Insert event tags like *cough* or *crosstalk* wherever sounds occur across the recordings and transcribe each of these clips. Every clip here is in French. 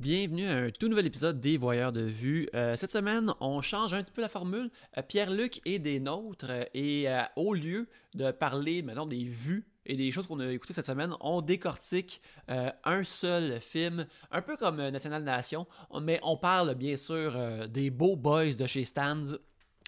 Bienvenue à un tout nouvel épisode des Voyeurs de Vue. Euh, cette semaine, on change un petit peu la formule. Euh, Pierre-Luc est des nôtres euh, et au lieu de parler maintenant des vues et des choses qu'on a écoutées cette semaine, on décortique un seul film, un peu comme National Nation, mais on parle bien sûr des beaux boys de chez Stands.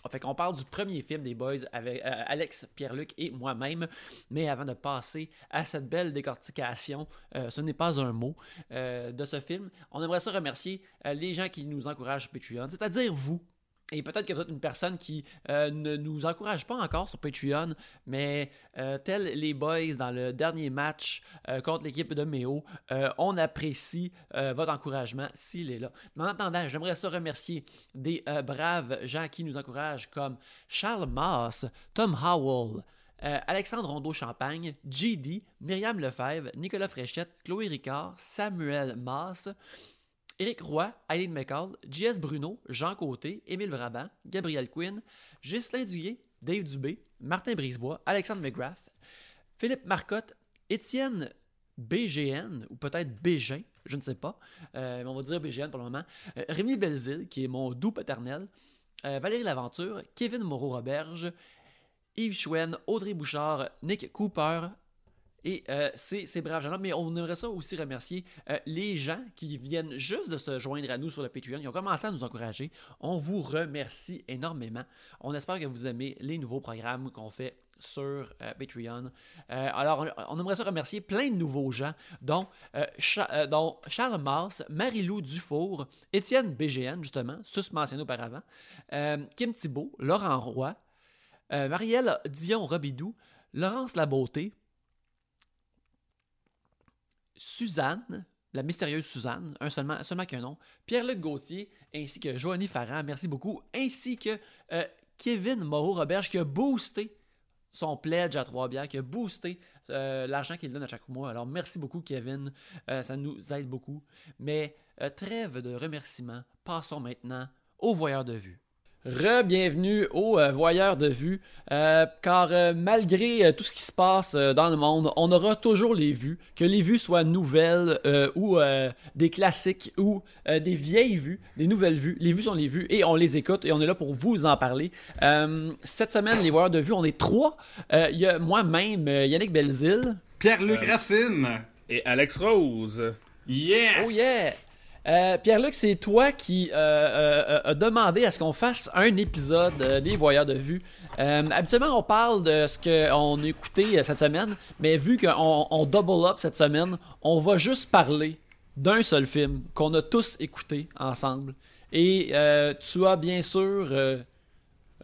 Fait qu'on parle du premier film des Boys avec euh, Alex, Pierre-Luc et moi-même. Mais avant de passer à cette belle décortication, euh, ce n'est pas un mot euh, de ce film, on aimerait ça remercier les gens qui nous encouragent Patreon, c'est-à-dire vous. Et peut-être que vous êtes une personne qui euh, ne nous encourage pas encore sur Patreon, mais euh, tel les boys dans le dernier match euh, contre l'équipe de Méo, euh, on apprécie votre encouragement s'il est là. Mais en attendant, j'aimerais ça remercier des braves gens qui nous encouragent comme Charles Mass, Tom Howell, Alexandre Rondeau-Champagne, JD, Myriam Lefebvre, Nicolas Fréchette, Chloé Ricard, Samuel Mass, Éric Roy, Aileen McCall, JS Bruno, Jean Côté, Émile Brabant, Gabriel Quinn, Ghislain Duyé, Dave Dubé, Martin Brisebois, Alexandre McGrath, Philippe Marcotte, Étienne BGN, ou peut-être Bégin, je ne sais pas, euh, mais on va dire BGN pour le moment, euh, Rémi Belzile, qui est mon doux paternel, euh, Valérie Laventure, Kevin Moreau-Roberge, Yves Chouen, Audrey Bouchard, Nick Cooper, et euh, c'est ces braves gens-là, mais on aimerait ça aussi remercier euh, les gens qui viennent juste de se joindre à nous sur le Patreon. Ils ont commencé à nous encourager. On vous remercie énormément. On espère que vous aimez les nouveaux programmes qu'on fait sur euh, Patreon. Alors, on, aimerait ça remercier plein de nouveaux gens, dont, Cha- dont Charles Mars, Marie-Lou Dufour, Étienne BGN, justement, sus mentionné auparavant, Kim Thibault, Laurent Roy, Marielle Dion-Robidou, Laurence Labeauté, Suzanne, la mystérieuse Suzanne, un seulement, seulement qu'un nom, Pierre-Luc Gauthier, ainsi que Joanie Farran, merci beaucoup, ainsi que euh, Kevin Moreau-Roberge qui a boosté son pledge à trois bières, qui a boosté euh, l'argent qu'il donne à chaque mois. Alors merci beaucoup Kevin, Euh, ça nous aide beaucoup. Mais trêve de remerciements, passons maintenant au voyeur de vue. Re-bienvenue aux euh, voyeurs de vue, euh, car euh, malgré euh, tout ce qui se passe euh, dans le monde, on aura toujours les vues, que les vues soient nouvelles euh, ou euh, des classiques ou euh, des vieilles vues, des nouvelles vues. Les vues sont les vues et on les écoute et on est là pour vous en parler. Euh, cette semaine, les voyeurs de vue, on est trois. Euh, Il y a moi-même, euh, Yannick Belzile. Pierre-Luc Racine. Et Alex Rose. Yes! Oh yeah! Euh, Pierre-Luc, c'est toi qui euh, euh, a demandé à ce qu'on fasse un épisode euh, des Voyeurs de Vue. Euh, habituellement, on parle de ce qu'on a écouté euh, cette semaine, mais vu qu'on on double up cette semaine, on va juste parler d'un seul film qu'on a tous écouté ensemble. Et euh, tu as bien sûr euh,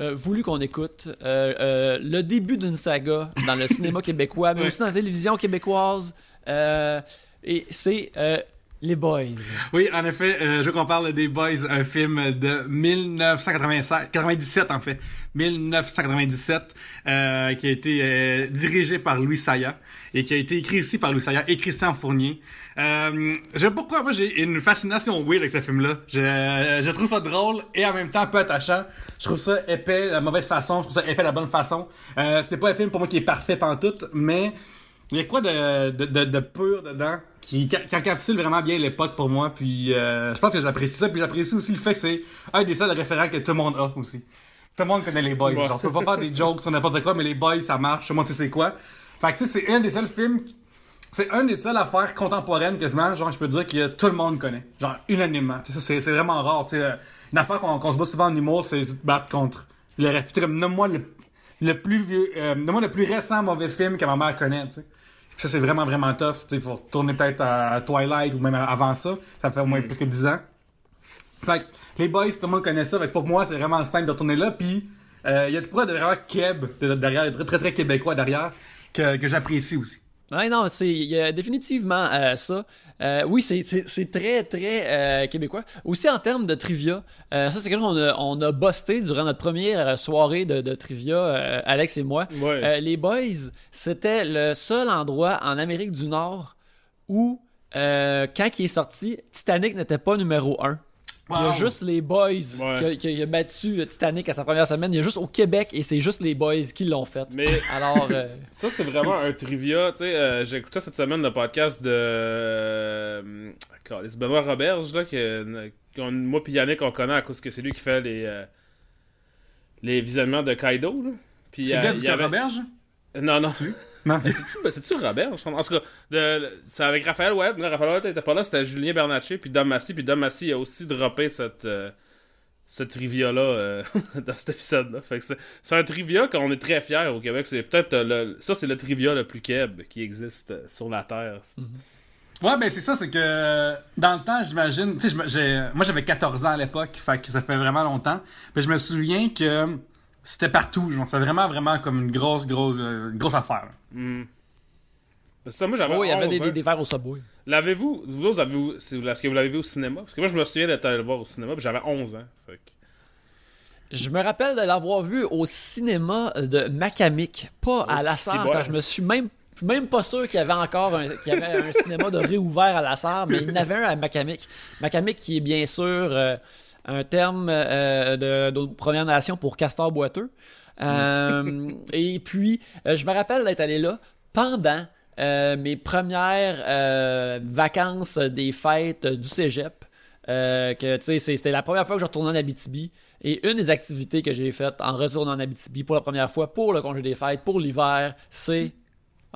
euh, voulu qu'on écoute euh, euh, le début d'une saga dans le cinéma *laughs* québécois, mais aussi dans la télévision québécoise. Euh, et c'est euh, Les Boys. Oui, en effet, euh, je veux qu'on parle des Boys, un film de 1997, 97 en fait, 1997, euh, qui a été euh, dirigé par Louis Saya et qui a été écrit aussi par Louis Saya et Christian Fournier. Euh, je pourquoi, moi j'ai une fascination weird avec ce film-là. Je, je trouve ça drôle et en même temps un peu attachant. Je trouve ça épais la mauvaise façon, je trouve ça épais la bonne façon. Euh, c'est pas un film pour moi qui est parfait en tout, mais il y a quoi de, de, de, de pur dedans qui, qui encapsule vraiment bien l'époque pour moi. Puis euh, je pense que j'apprécie ça. Puis j'apprécie aussi le fait que c'est un des seuls référents que tout le monde a aussi. Tout le monde connaît les boys. Ouais. Genre, tu peux pas faire des jokes sur n'importe quoi, mais les boys, ça marche. Tout le monde sait c'est quoi. Fait que tu sais, c'est un des seuls films... C'est un des seules affaires contemporaines quasiment, genre je peux dire que tout le monde connaît. Genre unanimement. Tu sais, c'est, vraiment rare. Tu sais, euh, une affaire qu'on, se bat souvent en humour, c'est se battre contre le comme nomme-moi le, le plus vieux, euh, nomme-moi le plus récent mauvais film que ma mère connaît, tu sais. Ça, c'est vraiment, vraiment tough. Il faut retourner peut-être à Twilight ou même avant ça. Ça fait au moins plus que 10 ans. Fait que les boys, tout le monde connaît ça. Fait que pour moi, c'est vraiment simple de retourner là. Puis il y a de quoi de vraiment keb de- derrière, très, très, très québécois derrière, que, que j'apprécie aussi. Ouais, non, c'est il y a définitivement euh, ça. Euh, oui, c'est- très, très euh, québécois. Aussi en termes de trivia, ça c'est quelque chose qu'on a, on a busté durant notre première soirée de, de trivia, Alex et moi. Ouais. Les Boys, c'était le seul endroit en Amérique du Nord où, quand il est sorti, Titanic n'était pas numéro 1. Il y a juste les boys Ouais. qui, a, qui a battu Titanic à sa première semaine. Il y a juste au Québec et c'est juste les boys qui l'ont fait. Mais Alors, euh, *laughs* ça, c'est vraiment un trivia. Tu sais, euh, j'ai écouté cette semaine le podcast de. Euh, c'est Benoît Roberge, là, que, moi et Yannick, on connaît à cause que c'est lui qui fait les. euh, les visionnements de Kaido, là. Puis, C'est Roberge? Non, non. *laughs* Non. *laughs* C'est-tu- ben, C'est-tu Robert? En tout cas, c'est avec Raphaël Ouellet. là, Raphaël Ouellet était pas là, c'était Julien Bernatchez, puis Dom Massy. Puis Dom Massy a aussi droppé cette, euh, ce trivia-là euh, *laughs* dans cet épisode-là. Fait que c'est, un trivia qu'on est très fiers au Québec. C'est peut-être le, ça, c'est le trivia le plus keb qui existe euh, sur la Terre. Ouais, ben c'est ça, c'est que dans le temps, j'imagine, tu sais, moi j'avais 14 ans à l'époque, fait que ça fait vraiment longtemps. Mais je me souviens que c'était partout, genre, c'était vraiment, vraiment comme une grosse, grosse, euh, grosse affaire. c'est ça, moi, j'avais oh, il y avait 11 des, ans. des, des verres au Subway. L'avez-vous, vous autres, avez-vous, c'est- est-ce que vous l'avez vu au cinéma? Parce que moi, je me souviens d'être allé le voir au cinéma, puis j'avais 11 ans. Fait que- Je me rappelle de l'avoir vu au cinéma de Macamic, pas à Oh, la si salle, bon. quand je me suis même même pas sûr qu'il y avait encore un, qu'il y avait un *laughs* cinéma de réouvert à la salle, mais il y en avait un à Macamic. Macamic qui est bien sûr euh, un terme euh, de, de Première Nation pour castor boiteux. Euh, *laughs* et puis, euh, je me rappelle d'être allé là pendant euh, mes premières euh, vacances des fêtes du cégep. Euh, que tu sais, c'est- c'était la première fois que je retournais en Abitibi. Et une des activités que j'ai faites en retournant en Abitibi pour la première fois, pour le congé des fêtes, pour l'hiver, c'est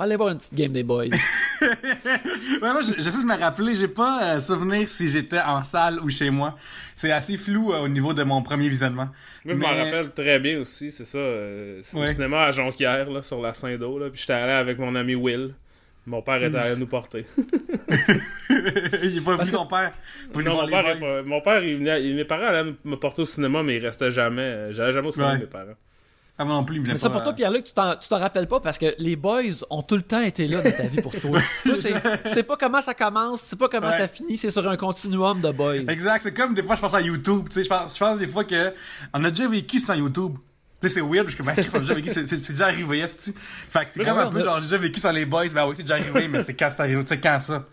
aller voir une petite game des boys. *laughs* Ouais, moi, j'essaie de me rappeler, j'ai pas euh, souvenir si j'étais en salle ou chez moi. C'est assez flou euh, au niveau de mon premier visionnement. Moi, je m'en rappelle très bien aussi, c'est ça. euh, c'est au Ouais. cinéma à Jonquière, là, sur la Saint-Do, là. Puis j'étais allé avec mon ami Will. Mon père était allé nous porter. *laughs* Il est pas Parce venu que- ton père pour nous Non, voir mon les père, pas- mon père, il venait, il- mes parents allaient me porter au cinéma, mais ils restaient jamais. J'allais jamais au cinéma, Ouais. mes parents. Ah, moi non plus, il Mais ça pas, pour toi, Pierre-Luc, tu t'en, tu t'en rappelles pas parce que les boys ont tout le temps été là dans ta vie pour toi. *laughs* tu sais pas comment ça commence, tu sais pas comment Ouais. ça finit, c'est sur un continuum de boys. Exact, c'est comme des fois je pense à YouTube, tu sais, je pense, je pense des fois que on a déjà vécu sans YouTube. Tu sais, c'est weird, parce que ben, on a déjà vécu, c'est, déjà arrivé. Fait que c'est comme un peu on a- genre, j'ai déjà vécu sans les boys, ben oui, c'est déjà arrivé, mais c'est quand c'est arrivé, tu sais, quand ça?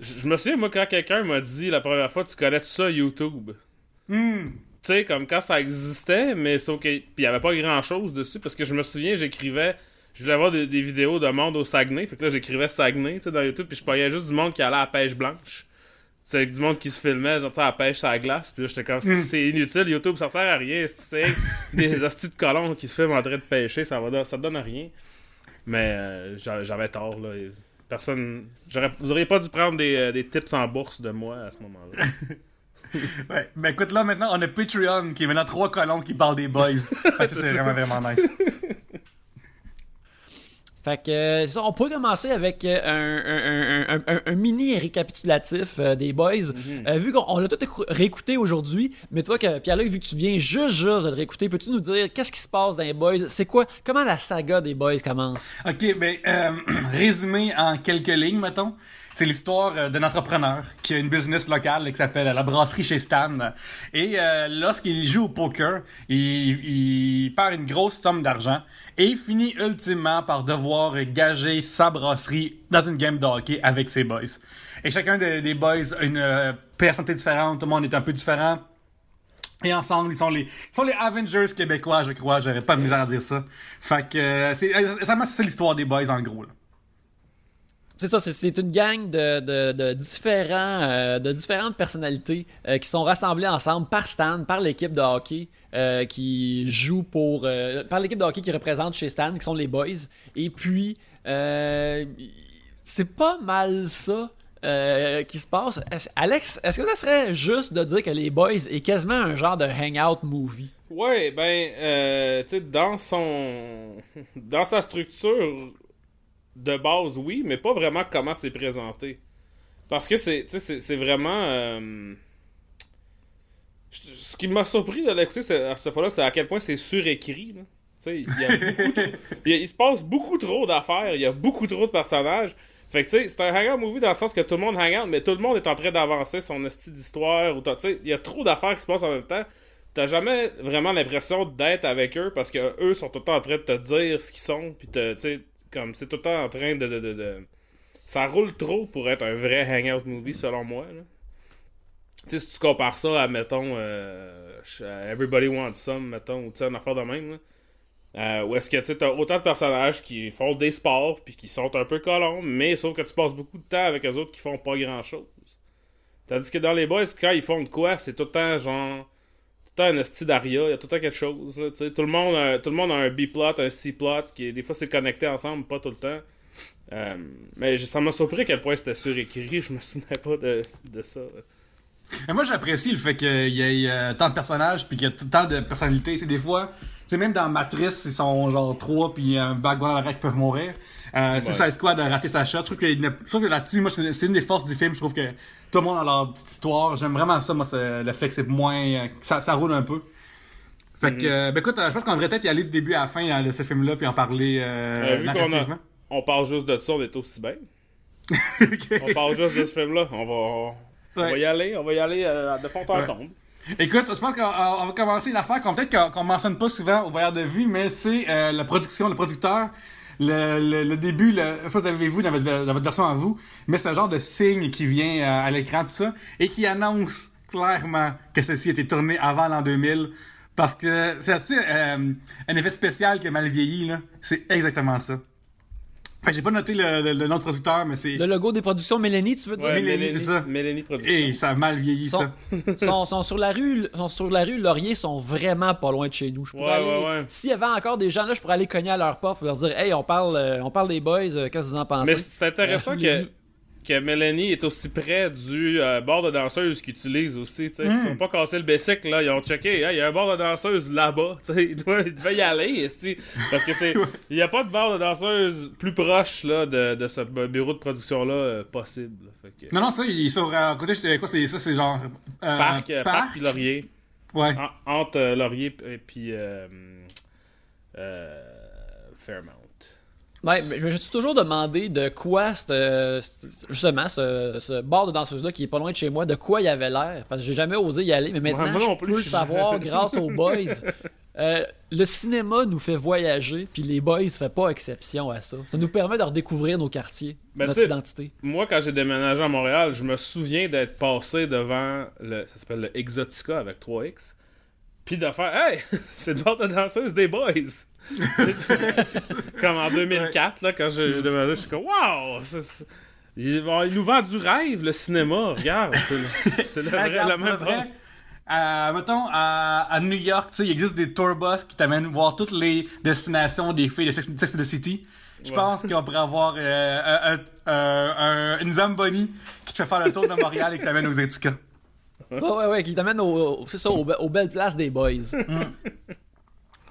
Je, je me souviens, moi, quand quelqu'un m'a dit la première fois, tu connais tout ça, YouTube? Hmm. Tu sais, comme quand ça existait, mais sauf que. Puis il y avait pas grand chose dessus, parce que je me souviens, j'écrivais. Je voulais avoir des, des vidéos de monde au Saguenay. Fait que là, j'écrivais Saguenay, tu sais, dans YouTube, puis je voyais juste du monde qui allait à la pêche blanche. C'est du monde qui se filmait, genre, tu sais, à la pêche la glace. Puis là, j'étais comme, Mm. c'est inutile, YouTube, ça sert à rien. C'est des *laughs* hosties de colons qui se filment en train de pêcher, ça, va, ça te donne à rien. Mais euh, j'a- j'avais tort, là. Personne. Vous auriez pas dû prendre des, euh, des tips en bourse de moi à ce moment-là. *laughs* *laughs* Ouais, ben écoute, là maintenant, on a Patreon qui est maintenant trois colons qui parlent des boys. *laughs* C'est vraiment, vraiment nice. *laughs* Fait que euh, ça, on pourrait commencer avec euh, un, un- un- un- un mini récapitulatif euh, des boys. Euh, vu qu'on on l'a tout écou- réécouté aujourd'hui, mais toi, que, Pierre-Luc, vu que tu viens juste, juste de le réécouter, peux-tu nous dire qu'est-ce qui se passe dans les boys? C'est quoi? Comment la saga des boys commence? Ok, ben, euh, *clears throat* résumé en quelques lignes, mettons. C'est l'histoire euh, d'un entrepreneur qui a une business locale qui s'appelle la brasserie chez Stan. Et euh, lorsqu'il joue au poker, il, il perd une grosse somme d'argent et finit ultimement par devoir gager sa brasserie dans une game de hockey avec ses boys. Et chacun des, boys a une euh, personnalité différente, tout le monde est un peu différent. Et ensemble, ils sont les, ils sont les Avengers québécois, je crois. J'aurais pas de misère à dire ça. Fait que, c'est, c'est l'histoire des boys, en gros, là. C'est ça, c'est- une gang de, de, différents, euh, de différentes personnalités euh, qui sont rassemblées ensemble par Stan, par l'équipe de hockey euh, qui joue pour, par l'équipe de hockey qui représente chez Stan, qui sont les boys. Et puis, c'est pas mal ça. qui se passe. Alex, est-ce que ça serait juste de dire que les boys est quasiment un genre de hangout movie? Ouais, ben, tu sais, dans son. *laughs* Dans sa structure de base, oui, mais pas vraiment comment c'est présenté. Parce que c'est, tu sais, c'est- vraiment. euh, Ce qui m'a surpris de l'écouter à cette fois-là, c'est à quel point c'est surécrit. là. Il y a beaucoup trop- *laughs* il, se passe beaucoup trop d'affaires, il y a beaucoup trop de personnages. Fait que tu sais, c'est un hangout movie dans le sens que tout le monde hang out, mais tout le monde est en train d'avancer son esti d'histoire. Ou t'as- tu sais, il y a trop d'affaires qui se passent en même temps. T'as jamais vraiment l'impression d'être avec eux parce que eux sont tout le temps en train de te dire ce qu'ils sont. Puis te- tu sais, comme c'est tout le temps en train de, de, de, de- Ça roule trop pour être un vrai hangout movie selon moi. Tu sais, si tu compares ça à, mettons, euh, Everybody Wants Some, mettons, ou tu sais, une affaire de même. Euh, où est-ce que tu as autant de personnages qui font des sports puis qui sont un peu colons, mais sauf que tu passes beaucoup de temps avec eux autres qui font pas grand chose. Tandis que dans les boys, quand ils font de quoi, c'est tout le temps genre. Temps un esti d'aria, il y a tout le temps quelque chose. Tout, le monde a, tout le monde a un B-plot, un C-plot, qui des fois c'est connecté ensemble, pas tout le temps. Euh, mais ça m'a surpris à quel point c'était surécrit, je me souvenais pas de, de ça. Moi, j'apprécie le fait qu'il y ait euh, tant de personnages puis qu'il y ait tant de personnalités. Tu sais, des fois, même dans Matrice, ils sont genre trois puis un background à l'arrêt qui peuvent mourir. Euh, ça, Squad a raté sa shot. Je trouve que, je trouve que là-dessus, moi, c'est une des forces du film. Je trouve que tout le monde a leur petite histoire. J'aime vraiment ça, moi, le fait que c'est moins, euh, que ça, ça roule un peu. Fait que, euh, ben écoute, euh, je pense qu'on devrait peut-être y aller du début à la fin euh, de ce film-là puis en parler euh, Euh, vu a- narrativement. On parle juste de ça, on est aussi bien. *laughs* Ok. On parle juste de ce film-là. On va, on va y aller, on va y aller euh, de fond en Ouais. comble. Écoute, je pense qu'on on va commencer une affaire qu'on peut-être qu'on mentionne pas souvent au voyeur de vue, mais c'est euh, la production, le producteur. Le, le, le début, le, vous avez vu dans votre, dans votre version à vous, mais c'est un genre de signe qui vient euh, à l'écran, tout ça, et qui annonce clairement que ceci a été tourné avant l'an 2000, parce que c'est assez euh, un effet spécial qui a mal vieilli, là. C'est exactement ça. Que j'ai pas noté le, le- le nom de producteur, mais c'est... Le logo des productions Mélanie, tu veux dire? Ouais, Mélanie, c'est ça. Mélanie Productions. Et ça a mal vieilli, Sont, ça. *laughs* sont, sont sur la rue, sont sur la rue Laurier, sont vraiment pas loin de chez nous. Je pourrais Ouais, aller- ouais, ouais. S'il y avait encore des gens là, je pourrais aller cogner à leur porte pour leur dire Hey, on parle, euh, on parle des boys, euh, qu'est-ce que vous en pensez? Mais c'est intéressant Euh, que, que Mélanie est aussi près du euh, bar de danseuse qu'ils utilisent aussi. Ils se sont pas cassé le basic, là. Ils ont checké. Il y a un bar de danseuse là-bas. *laughs* Il, doit, il devait y aller. Parce que c'est. *laughs* Il n'y a pas de bar de danseuse plus proche là, de, de ce bureau de production-là euh, possible. là. Fait que- Non, non, ça, il est sur, euh, à côté, c'est quoi, c'est, ça, c'est genre, euh, Parc, euh, Parc puis Laurier. Ouais. En- entre euh, Laurier et puis euh, euh, Fairmount. Ouais, mais je me suis toujours demandé de quoi, euh, justement, ce, ce bar de danseuse-là qui est pas loin de chez moi, de quoi il avait l'air? Parce que j'ai jamais osé y aller, mais maintenant, moi je peux le savoir *laughs* grâce aux boys. Euh, le cinéma nous fait voyager, puis les boys fait pas exception à ça. Ça nous permet de redécouvrir nos quartiers, Ben, notre identité. Moi, quand j'ai déménagé à Montréal, je me souviens d'être passé devant le. Ça s'appelle le Exotica avec 3X. Puis de faire Hey, *laughs* c'est le bar de danseuse des boys! *laughs* comme en 2004, là, quand j'ai j'ai déménagé, je suis comme Waouh! Il, bon, il nous vend du rêve, le cinéma. Regarde, c'est le, vrai, pour même vrai, euh, mettons, à, à New York, tu sais, il existe des tour bus qui t'amènent voir toutes les destinations des filles de Sex, Sex and the City. Je Ouais. pense qu'on pourrait avoir euh, un, un- un- une Zamboni qui te fait faire le tour de Montréal et qui t'amène aux Etika. Ouais, ouais, ouais, qui t'amène au, au- c'est ça, aux, be- aux belles places des boys.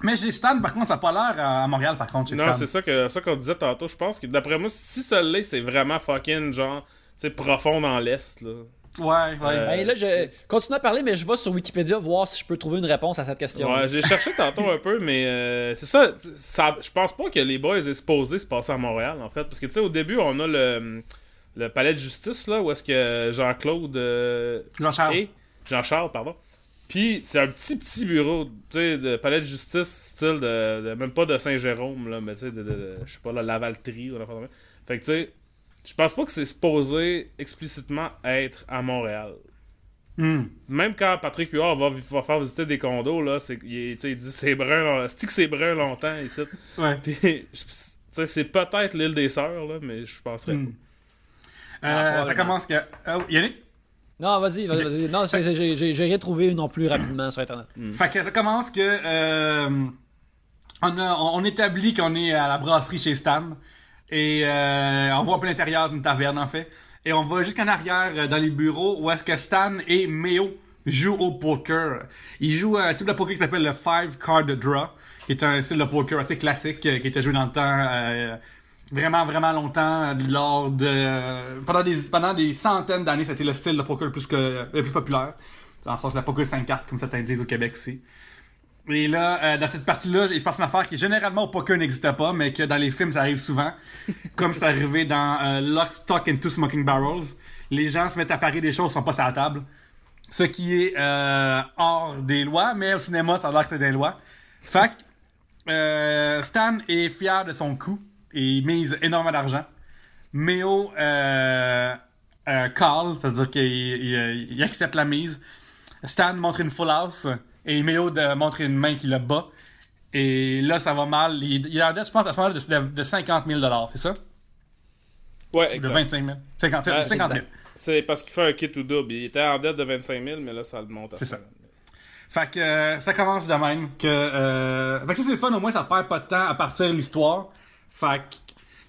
Mais chez Stan, par contre, ça n'a pas l'air à, Montréal, par contre, chez Non, Stan. c'est ça que ça qu'on disait tantôt. Je pense que d'après moi, si ça l'est, c'est vraiment fucking genre, tu sais, profond dans l'Est, là. Ouais, ouais. Euh, Ben, là, je continue à parler, mais je vais sur Wikipédia voir si je peux trouver une réponse à cette question. Ouais, j'ai cherché tantôt un peu, mais euh, c'est ça, ça. Je pense pas que les boys aient supposé se passer à Montréal, en fait. Parce que, tu sais, au début, on a le, le palais de justice, là, où est-ce que Jean-Claude. euh, Jean-Charles. Jean-Charles, pardon. Puis, c'est un petit, petit bureau, tu sais, de palais de justice, style de. de- même pas de Saint-Jérôme, là, mais tu sais, de, de- de- Je sais pas, la Lavalterie ou. Fait que, tu sais, je pense pas que c'est supposé explicitement être à Montréal Hmm. même quand Patrick Huard va, va faire visiter des condos, là, c'est, il, tu sais, il dit c'est brun, c'est que c'est brun longtemps ici? *laughs* Ouais. Puis, je- tu sais, c'est peut-être l'île des Sœurs, là, mais je penserais Hmm. pas. Euh, Ah, ça commence que. Oh, Yannick? Non, vas-y, vas-y, vas-y. Non, j'ai- rien trouvé non plus rapidement sur Internet. Fait que ça commence que euh, on, on, établit qu'on est à la brasserie chez Stan et euh, on voit un peu l'intérieur d'une taverne en fait et on va jusqu'en arrière euh, dans les bureaux où est-ce que Stan et Meo jouent au poker. Ils jouent un type de poker qui s'appelle le Five Card Draw, qui est un style de poker assez classique euh, qui était joué dans le temps. Vraiment, vraiment longtemps, lors de... Pendant des, pendant des centaines d'années, c'était le style de poker le plus, que, le plus populaire. Dans le sens de la poker 5 cartes, comme certains disent au Québec aussi. Et là, euh, dans cette partie-là, il se passe une affaire qui généralement au poker n'existe pas, mais que dans les films ça arrive souvent. *laughs* comme c'est arrivé dans euh, Lock, Stock and Two Smoking Barrels. Les gens se mettent à parier des choses qui sont pas sur la table. Ce qui est euh, hors des lois, mais au cinéma, ça a l'air que c'est des lois. Fait que, euh, Stan est fier de son coup et il mise énormément d'argent. Méo euh, euh, call, c'est-à-dire qu'il il, il accepte la mise. Stan montre une full house et Meo de, montre une main qui le bat. Et là, ça va mal. Il, il est en dette, je pense, à ce moment-là, de, de, de 50 000 c'est ça? Ouais, De exact. 25 000. 50, Ouais, 50 000. exact. C'est parce qu'il fait un kit ou double. Il était en dette de 25 000, mais là, ça le monte à C'est ça. 50 000. Fait que euh, ça commence de même. Que, euh... Fait que ça, c'est le fun, au moins, ça perd pas de temps à partir de l'histoire. Fait que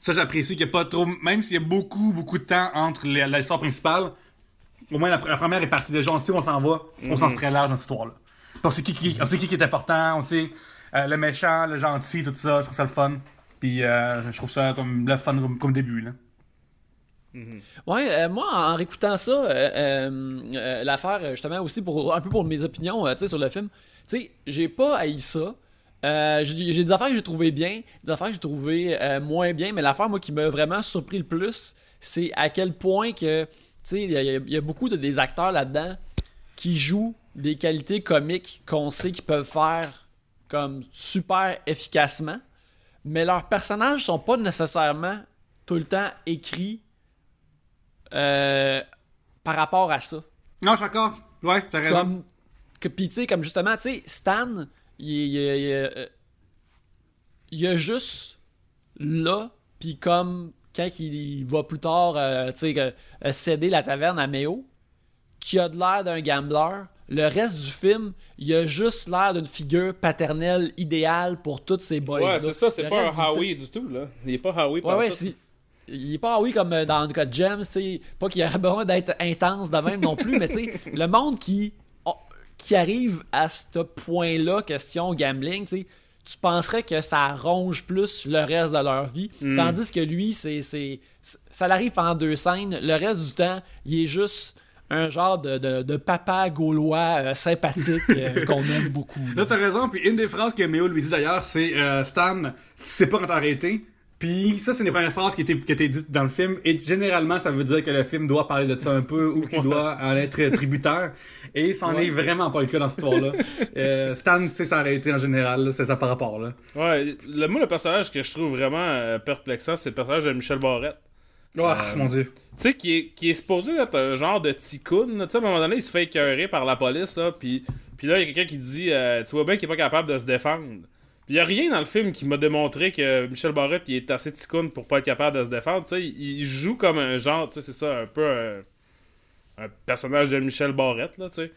ça, j'apprécie qu'il n'y a pas trop... Même s'il y a beaucoup, beaucoup de temps entre l'histoire principale, au moins, la, la première est partie déjà. On sait où on s'en va. On s'en se très large dans cette histoire-là. On sait qui, qui, on sait qui, qui est important. On sait euh, le méchant, le gentil, tout ça. Je trouve ça le fun. Puis euh, je trouve ça comme le fun comme, comme début, là. Ouais, euh, moi, en réécoutant ça, euh, l'affaire, justement, aussi pour un peu pour mes opinions sur le film, tu sais, j'ai pas haï ça. Euh, j'ai des affaires que j'ai trouvées bien, des affaires que j'ai trouvées euh, moins bien, mais l'affaire, moi, qui m'a vraiment surpris le plus, c'est à quel point que, tu sais, il y, a- il y a beaucoup de des acteurs là-dedans qui jouent des qualités comiques qu'on sait qu'ils peuvent faire comme super efficacement, mais leurs personnages sont pas nécessairement tout le temps écrits euh, par rapport à ça. Non, je suis d'accord. Ouais, t'as raison. Comme, que, pis tu sais, comme justement, tu sais, Stan, il, il, il, euh, a juste là, puis comme quand il va plus tard, euh, tu sais, que, euh, céder la taverne à Méo, qui a de l'air d'un gambler. Le reste du film, il a juste l'air d'une figure paternelle idéale pour tous ces boys. Ouais, c'est ça, c'est pas un Howie du tout, là. Il est pas Howie Ouais, ouais, c'est- Il est pas oui comme euh, dans le cas de James, tu sais. Pas qu'il y aurait *laughs* besoin d'être intense de même non plus, mais tu sais, le monde qui, qui arrive à ce point-là, question gambling, tu penserais que ça ronge plus le reste de leur vie. Mm. Tandis que lui, c'est, c'est, ça l'arrive pendant deux scènes. Le reste du temps, il est juste un genre de, de, de papa gaulois euh, sympathique euh, *laughs* qu'on aime beaucoup. là. Là, t'as raison. Puis une des phrases que Méo lui dit d'ailleurs, c'est euh, Stan, tu sais pas quand t'arrêter. Puis ça, c'est une des premières phrases qui étaient, qui étaient dites dans le film. Et généralement, ça veut dire que le film doit parler de ça un peu ou qu'il doit en être tributaire. Et c'en est vraiment pas le cas dans cette histoire-là. *laughs* Euh, Stan sait s'arrêter en général. C'est ça par rapport. là. Ouais, le, moi, le personnage que je trouve vraiment euh, perplexant, c'est le personnage de Michel Barrette. Oh, mon dieu. Tu sais, qui est, qui est supposé être un genre de ticoun. Tu sais, à un moment donné, il se fait écœurer par la police, là, puis, puis là, il y a quelqu'un qui dit euh, Tu vois bien qu'il est pas capable de se défendre. Il y a rien dans le film qui m'a démontré que Michel Barrette, il est assez ticoun pour pas être capable de se défendre. Il, joue comme un genre, tu sais, c'est ça, un peu un, un personnage de Michel Barrette, là, tu sais.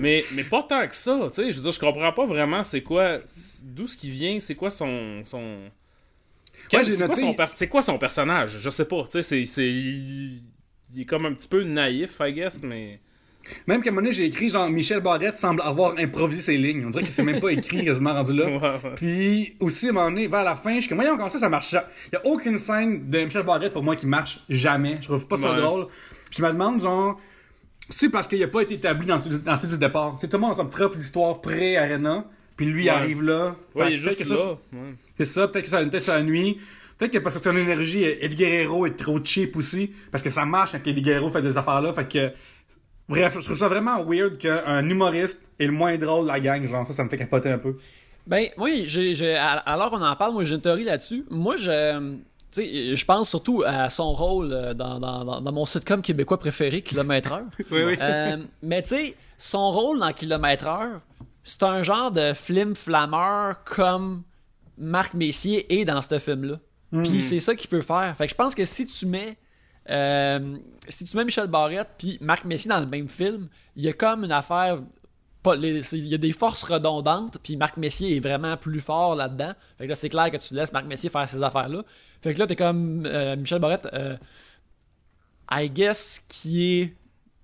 mais, mais pas tant que ça, tu sais. Je veux dire, je comprends pas vraiment c'est quoi, d'où ce qui vient, c'est quoi son. son... C'est, quoi son per- c'est quoi son personnage? Je sais pas, c'est, c'est, il... il est comme un petit peu naïf, I guess, mais... Même qu'à un moment donné, j'ai écrit genre Michel Barrette semble avoir improvisé ses lignes. On dirait qu'il s'est même pas écrit quasiment rendu là. *laughs* Puis aussi, à un moment donné, vers la fin, je suis comme, voyons, comment ça, ça marche? Il y a aucune scène de Michel Barrette pour moi qui marche jamais. Je trouve pas ça Ouais. drôle. Puis je me demande, genre, c'est parce qu'il a pas été établi dans, dans du départ. C'est tout le monde a comme trop l'histoire pré-arena. Puis lui Ouais. arrive là. Ouais, Fait il est juste que ça, ouais. c'est ça, peut-être que ça, peut-être que ça nuit. Peut-être que parce que son énergie, Eddie Guerrero est trop cheap aussi. Parce que ça marche quand Guerrero fait des affaires là. Fait que. Bref, je trouve ça vraiment weird qu'un humoriste est le moins drôle de la gang. Genre, ça, ça me fait capoter un peu. Ben oui, j'ai, alors qu'on en parle, moi j'ai une théorie là-dessus. Moi, je, sais, je pense surtout à son rôle euh, dans, dans, mon sitcom québécois préféré, Kilomètre Heure. *laughs* Oui, oui. Euh, mais tu sais, son rôle dans Kilomètre Heure, c'est un genre de flim flammeur comme Marc Messier est dans ce film-là. Puis c'est ça qu'il peut faire. Fait que je pense que si tu mets euh, si tu mets Michel Barrette puis Marc Messier dans le même film, il y a comme une affaire pas les- c'est- il y a des forces redondantes puis Marc Messier est vraiment plus fort là-dedans. Fait que là c'est clair que tu laisses Marc Messier faire ces affaires-là. Fait que là t'es comme euh, Michel Barrette euh, I guess qui est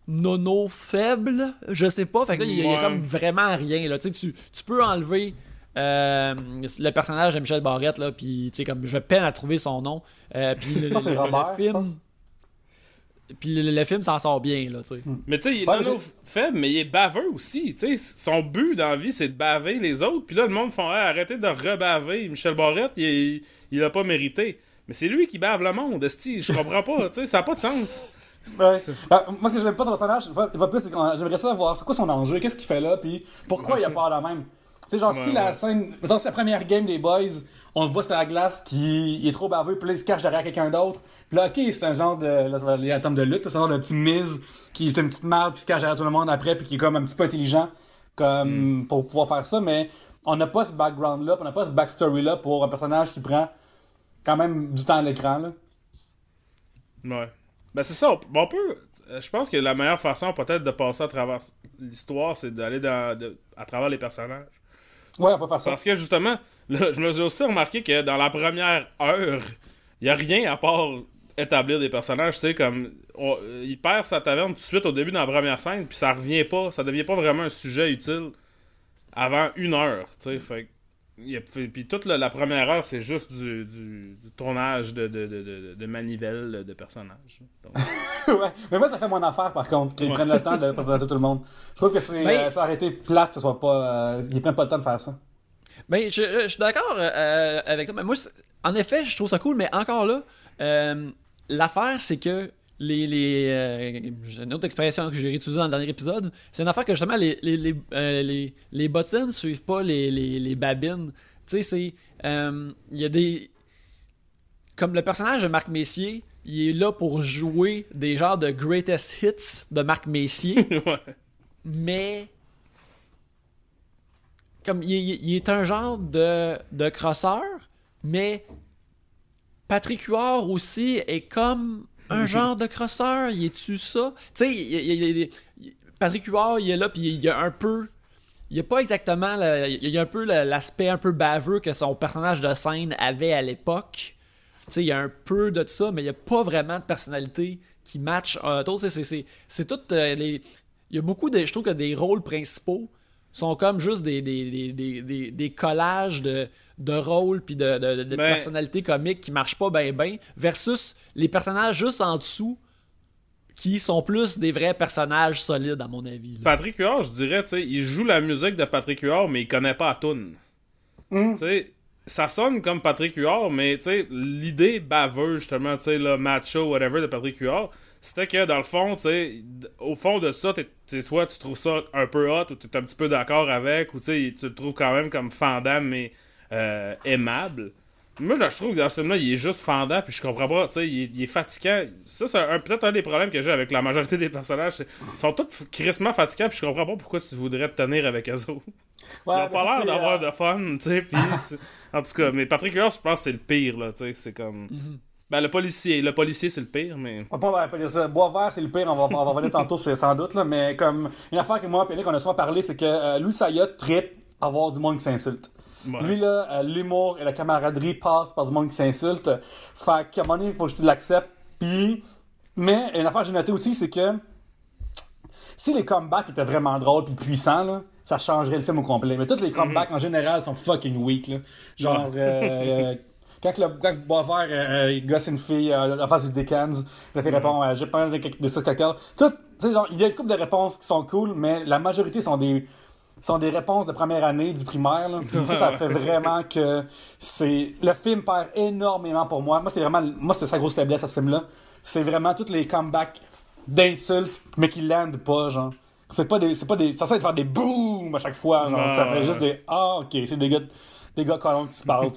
nono faible, je sais pas. Fait que là, il y a- il y, a Ouais. comme vraiment rien. Là. Tu, sais, tu, peux enlever euh, le personnage de Michel Barrette, là, puis tu sais, comme je peine à trouver son nom. Euh, puis le, le- le Robert, je film. Puis le, le film s'en sort bien, là, tu sais. Mais tu sais, il est Ouais, nono faible, mais il est baveux aussi. Tu sais, son but dans la vie, c'est de baver les autres. Puis là, le monde font Hey, arrêtez de rebaver. Michel Barrette, il, il a pas mérité. Mais c'est lui qui bave le monde, esti. Je comprends pas. Tu sais, ça a pas de sens. Ouais. Ah, moi, ce que j'aime pas de son personnage, il va- plus, c'est qu'on- j'aimerais ça voir c'est quoi son enjeu, qu'est-ce qu'il fait là, puis pourquoi il a peur de même. Tu sais, genre, si Ouais, la scène, mettons, si la première game des boys, on le voit sur la glace qui il est trop baveux, puis là, il se cache derrière quelqu'un d'autre. Puis là, ok, c'est un genre de, là, ça va aller à terme de lutte, c'est un genre de petit mise, qui, c'est une petite merde qui se cache derrière tout le monde après, puis qui est comme un petit peu intelligent, comme, pour pouvoir faire ça, mais on n'a pas ce background-là, puis on n'a pas ce backstory-là pour un personnage qui prend quand même du temps à l'écran, là. Ouais. Ben c'est ça, on, on peut... euh, Je pense que la meilleure façon peut-être de passer à travers l'histoire, c'est d'aller à travers les personnages. Ouais, on peut faire ça. Parce que justement, là, je me suis aussi remarqué que dans la première heure, il y a rien à part établir des personnages, tu sais, comme on- il perd sa taverne tout de suite au début dans la première scène, puis ça revient pas, ça devient pas vraiment un sujet utile avant une heure, tu sais, fait puis toute la, la première heure, c'est juste du, du- du tournage de, de, de, de, de manivelles de personnages. Donc, *laughs* ouais. Mais moi, ça fait mon affaire, par contre, qu'ils Ouais. prennent le temps de présenter tout le monde. Je trouve que c'est, Ben- euh, ça aurait été plate, que ce soit pas, euh, ils prennent pas le temps de faire ça. Ben, je, je suis d'accord euh, avec ça. Mais moi, c'est- en effet, je trouve ça cool, mais encore là, euh, l'affaire, c'est que les. les euh, une autre expression que j'ai utilisée dans le dernier épisode. C'est une affaire que justement, les, les, les, euh, les, les bottines suivent pas les, les, les babines. Tu sais, c'est. euh, Il y a des. Comme le personnage de Marc Messier, il est là pour jouer des genres de greatest hits de Marc Messier *laughs* ouais. mais comme il, il- il est un genre de, de crosseur, mais Patrick Huard aussi est comme un genre de crosseur. Il est-tu ça? Tu sais, il- Patrick Huard, il est là, puis il y a un peu. Il y a pas exactement. il y a un peu la- l'aspect un peu baveux que son personnage de scène avait à l'époque. Tu sais, il y a un peu de ça, mais il n'y a pas vraiment de personnalité qui match c'est tout euh, les. Il y a beaucoup de. Je trouve que des rôles principaux sont comme juste des, des, des, des, des- des collages de, de rôles puis de, de, de Ben- personnalités comiques qui marchent pas bien bien versus les personnages juste en dessous qui sont plus des vrais personnages solides à mon avis. là. Patrick Huard, je dirais, tu sais, il joue la musique de Patrick Huard, mais il connaît pas la tune. Mm. Tu sais, ça sonne comme Patrick Huard, mais tu sais, l'idée baveuse, justement, tu sais, le macho, whatever, de Patrick Huard, c'était que dans le fond, tu sais, au fond de ça, t'es- t'es- toi, tu trouves ça un peu hot, ou tu es un petit peu d'accord avec, ou tu le trouves quand même comme fendant, mais euh, aimable. Moi, là, je trouve que dans ce film-là, il est juste fendant, puis je comprends pas, tu sais, il, est- il est fatigant. Ça, c'est un- peut-être un des problèmes que j'ai avec la majorité des personnages. c'est- Ils sont tous crissement fatigants, puis je comprends pas pourquoi tu voudrais te tenir avec eux autres. Ouais, Ils ont pas l'air d'avoir euh, de fun, tu sais, *laughs* En tout cas, mais Patrick Huard, je pense que c'est le pire, là, tu sais, c'est comme... Ben, le policier, le policier, c'est le pire, mais... On va pas, pas dire ça. Bois vert, c'est le pire, on va, on va revenir tantôt, c'est sans doute, là, mais comme, une affaire que moi et Nick, on a souvent parlé, c'est que euh, Louis Saya trip avoir du monde qui s'insulte. Ouais. Lui, là, euh, l'humour et la camaraderie passent par du monde qui s'insulte. Fait qu'à un moment donné, il faut que tu l'acceptes. Puis, mais une affaire que j'ai notée aussi, c'est que si les comebacks étaient vraiment drôles puis puissants, là, ça changerait le film au complet. Mais tous les comebacks, en général, sont fucking weak, là. Genre, euh, *laughs* quand, le, quand Boisvert euh, euh, il gosse une fille euh, en face du Dickens, il fait répondre euh, j'ai pas de, de ce cocktail. Tout, genre, il y a une couple de réponses qui sont cool, mais la majorité sont des sont des réponses de première année du primaire. Là. Puis ça, ça *laughs* fait vraiment que c'est le film perd énormément pour moi. Moi, c'est vraiment moi c'est sa grosse faiblesse à ce film-là. C'est vraiment tous les comebacks d'insultes, mais qui landent pas, genre. C'est pas des, c'est pas des, ça sert de faire des boum à chaque fois, genre. Ouais, ça fait juste des ah ok, c'est des gars, des gars colons qui se parlent.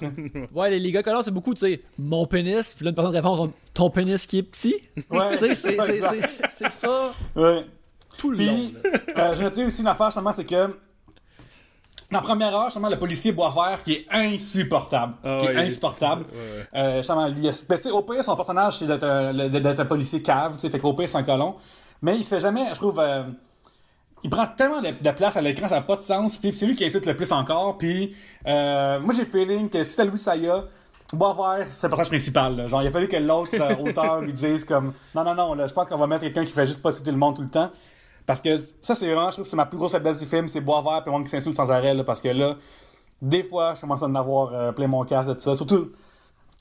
Ouais, les, les gars colons, c'est beaucoup, tu sais, mon pénis, puis là, une personne répond, ton pénis qui est petit. Ouais, Tu sais, c'est- ça Ouais. tout le long. Puis, euh, j'ai noté aussi une affaire, justement, c'est que dans la première heure, justement, le policier Boisvert qui est insupportable. Ah qui ouais, est insupportable. Ouais. Euh, justement, lui, ben, tu sais, au pire, son personnage, c'est d'être un, un policier cave, tu sais, fait qu'au pire, c'est un colon. Mais il se fait jamais, je trouve, euh, il prend tellement de, de place à l'écran, ça n'a pas de sens. Puis c'est lui qui insulte le plus encore. Puis euh, moi, j'ai le feeling que si c'était Louis Saya, Boisvert serait le personnage principal. là. Genre, il a fallu que l'autre euh, *laughs* auteur lui dise comme, non, non, non, là, je pense qu'on va mettre quelqu'un qui fait juste pas citer le monde tout le temps. Parce que ça, c'est vraiment, je trouve que c'est ma plus grosse faiblesse du film, c'est Boisvert puis le monde qui s'insulte sans arrêt, là, parce que là, des fois, je commence à en avoir euh, plein mon casque de tout ça. Surtout,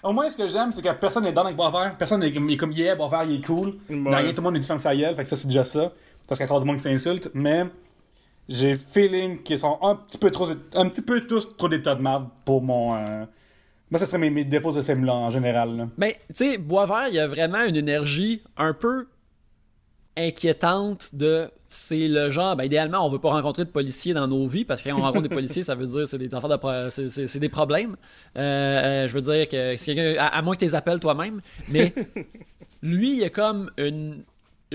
au moins, ce que j'aime, c'est que personne n'est dans avec Boisvert. Personne n'est comme, il est comme, yeah, Boisvert, il est cool. Dans rien, tout le monde est différent que sa gueule. Fait que ça, c'est déjà ça. Parce qu'il y a encore du monde qui. Mais, j'ai feeling qu'ils sont un petit peu trop, un petit peu tous trop des tas de merde pour mon, euh... Moi, ce serait mes, défauts de ce film-là, en général, là. Mais, tu sais, Boisvert, il y a vraiment une énergie un peu inquiétante de c'est le genre ben idéalement on veut pas rencontrer de policiers dans nos vies parce que quand on rencontre des policiers ça veut dire c'est des affaires de c'est, des problèmes Euh, euh, je veux dire que à, à moins que tu les appelles toi-même mais lui il a comme une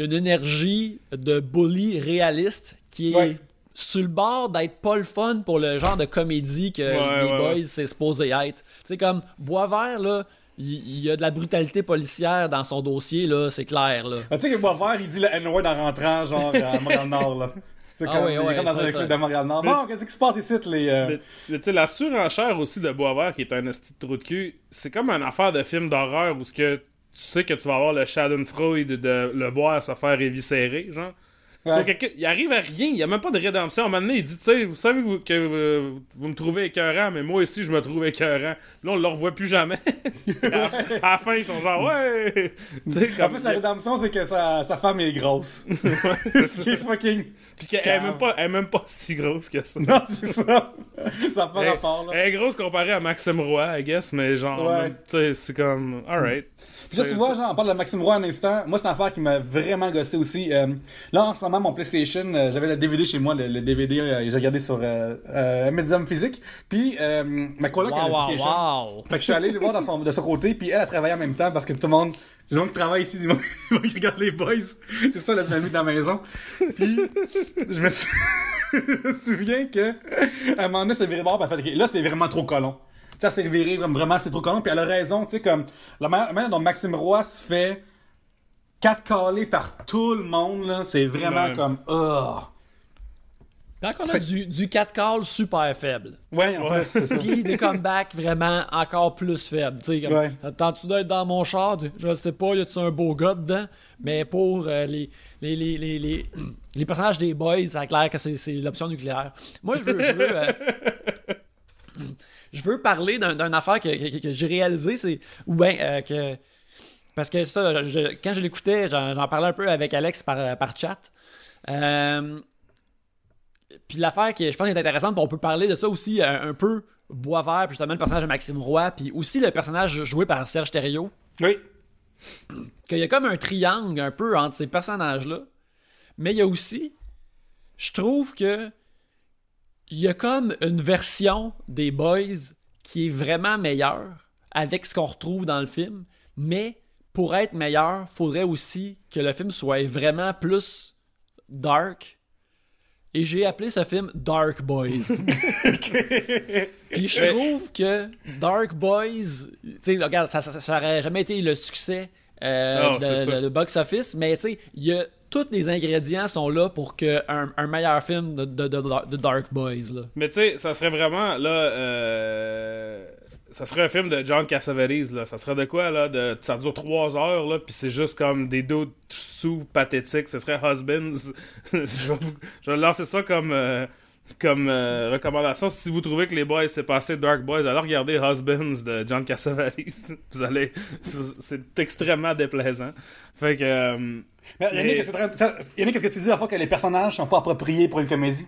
une énergie de bully réaliste qui est Ouais. sur le bord d'être pas le fun pour le genre de comédie que Ouais, les ouais, boys ouais. c'est supposé être. Tu sais comme Boisvert là, il y a de la brutalité policière dans son dossier là, c'est clair là. Ah, tu sais que Boisvert, il dit le N-word en rentrant, genre, à Montréal-Nord, là. C'est Ah comme, oui, comme dans un exclu de Montréal-Nord. Bon, qu'est-ce qui se passe ici, les... euh, Mais, mais tu sais, la surenchère aussi de Boisvert, qui est un esti de trou de cul, c'est comme une affaire de film d'horreur où ce que sais que tu vas avoir le Schadenfreude de le voir se faire éviscérer, genre. Ouais. Que il arrive à rien, il n'y a même pas de rédemption. À un moment donné, il dit, tu sais, vous savez que, vous, que euh, vous me trouvez écœurant, mais moi aussi, je me trouve écœurant. Là, on le revoit plus jamais. *laughs* à, la- à la fin, ils sont genre, ouais! sais, En comme. fait, sa rédemption, c'est que sa, sa femme est grosse. *laughs* c'est Ce ça. fucking... Puis qu'elle est même pas, elle est même pas si grosse que ça. Non, c'est ça. Ça n'a pas Elle, rapport, là. elle est grosse comparée à Maxime Roy, I guess, mais genre, Ouais. tu sais, c'est comme, alright. Puis là, tu vois, genre, on parle de Maxime Roy un instant. Moi, c'est une affaire qui m'a vraiment gossé aussi. Euh, là, en ce moment, mon PlayStation, euh, j'avais le DVD chez moi, le, le DVD, euh, j'ai regardé sur euh, euh, Medium Physique. Puis, euh, ma coloc, elle a Wow, le wow, PlayStation. wow. Fait que je suis allé le voir dans son, de son côté, puis elle a travaillé en même temps parce que tout le monde, les gens qui travaillent ici, ils vont regarder les boys. C'est ça la dynamique dans la maison. Puis, je me, sou- *laughs* je me souviens que, à un moment donné, c'est viré bord, elle fait, là, c'est vraiment trop colon. Tu sais, elle s'est virée comme vraiment, c'est trop colon, puis elle a raison, tu sais, comme, la manière dont Maxime Roy se fait catcaller par tout le monde, là, c'est vraiment Ouais. comme, oh. Quand on a du, du 4 call super faible. Ouais, en Ouais. plus, c'est ça. Puis des comebacks vraiment encore plus faibles. Tu sais, comme, Ouais. Attends-tu d'être dans mon char? Je sais pas, y a-tu un beau gars dedans? Mais pour euh, les, les, les, les, les, les personnages des boys, c'est clair que c'est c'est l'option nucléaire. Moi, je veux. Je veux, euh, je veux parler d'un- d'une affaire que, que- que j'ai réalisé, c'est. Ou bien euh, que. Parce que ça, je- quand je l'écoutais, j'en parlais un peu avec Alex par, par chat. Euh, puis l'affaire qui, je pense, est intéressante, on peut parler de ça aussi euh, un peu Boisvert, puis justement le personnage de Maxime Roy, puis aussi le personnage joué par Serge Thériault, Oui. qu'il y a comme un triangle un peu entre ces personnages-là. Mais il y a aussi, je trouve que il y a comme une version des Boys qui est vraiment meilleure avec ce qu'on retrouve dans le film, mais pour être meilleur, faudrait aussi que le film soit vraiment plus dark. Et j'ai appelé ce film Dark Boys. *laughs* *laughs* Puis je trouve que Dark Boys, tu sais, regarde, ça, ça, ça aurait jamais été le succès euh, de, box-office, mais tu sais, il y a tous les ingrédients sont là pour que un, un meilleur film de, de, de- de Dark Boys. Là. Mais tu sais, ça serait vraiment, là, euh, ça serait un film de John Cassavetes, là. Ça serait de quoi, là, de, ça dure trois heures, là, puis c'est juste comme des dos sous pathétiques. Ce serait Husbands. *laughs* je, vais vous- je vais lancer ça comme, euh, comme euh, recommandation. Si vous trouvez que les boys, c'est passé Dark Boys, alors regardez Husbands de John Cassavetes. *laughs* Vous allez, c'est extrêmement déplaisant. Fait que, euh, Mais Yannick, Mais- ça- Yannick, est-ce que tu dis à la fois que les personnages sont pas appropriés pour une comédie?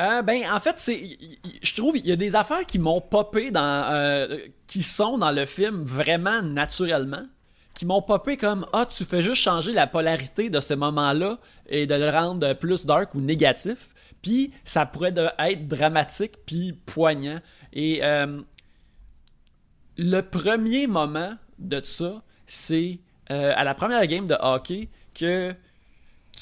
Euh, ben, en fait, c'est, je trouve il y a des affaires qui m'ont popé dans, euh, qui sont dans le film vraiment naturellement, qui m'ont popé comme ah tu fais juste changer la polarité de ce moment-là et de le rendre plus dark ou négatif, puis ça pourrait être dramatique puis poignant. Et euh, le premier moment de ça, c'est à la première game de hockey que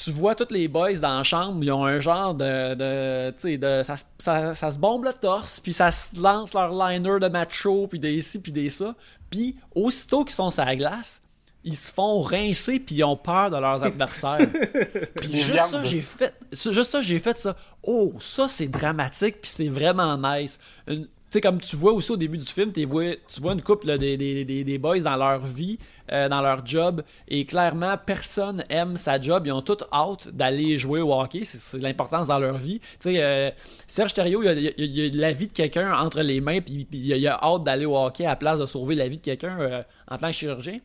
tu vois tous les boys dans la chambre, ils ont un genre de. de tu sais, de, ça, se- ça, ça se bombe le torse, puis ça se lance leur liner de macho, puis des ci, puis des ça. Puis aussitôt qu'ils sont sur la glace, ils se font rincer, puis ils ont peur de leurs adversaires. *laughs* puis juste ça, j'ai fait. ça- Juste ça, j'ai fait ça. Oh, ça, c'est dramatique, puis c'est vraiment nice. Une- sais, comme tu vois aussi au début du film, tu vois une couple des, boys dans leur vie, euh, dans leur job, et clairement, personne aime sa job. Ils ont tout hâte d'aller jouer au hockey. C'est, l'importance dans leur vie. Tu sais, euh, Serge Thériault, il a, a- la vie de quelqu'un entre les mains, puis, il, a, a hâte d'aller au hockey à la place de sauver la vie de quelqu'un euh, en tant que chirurgien.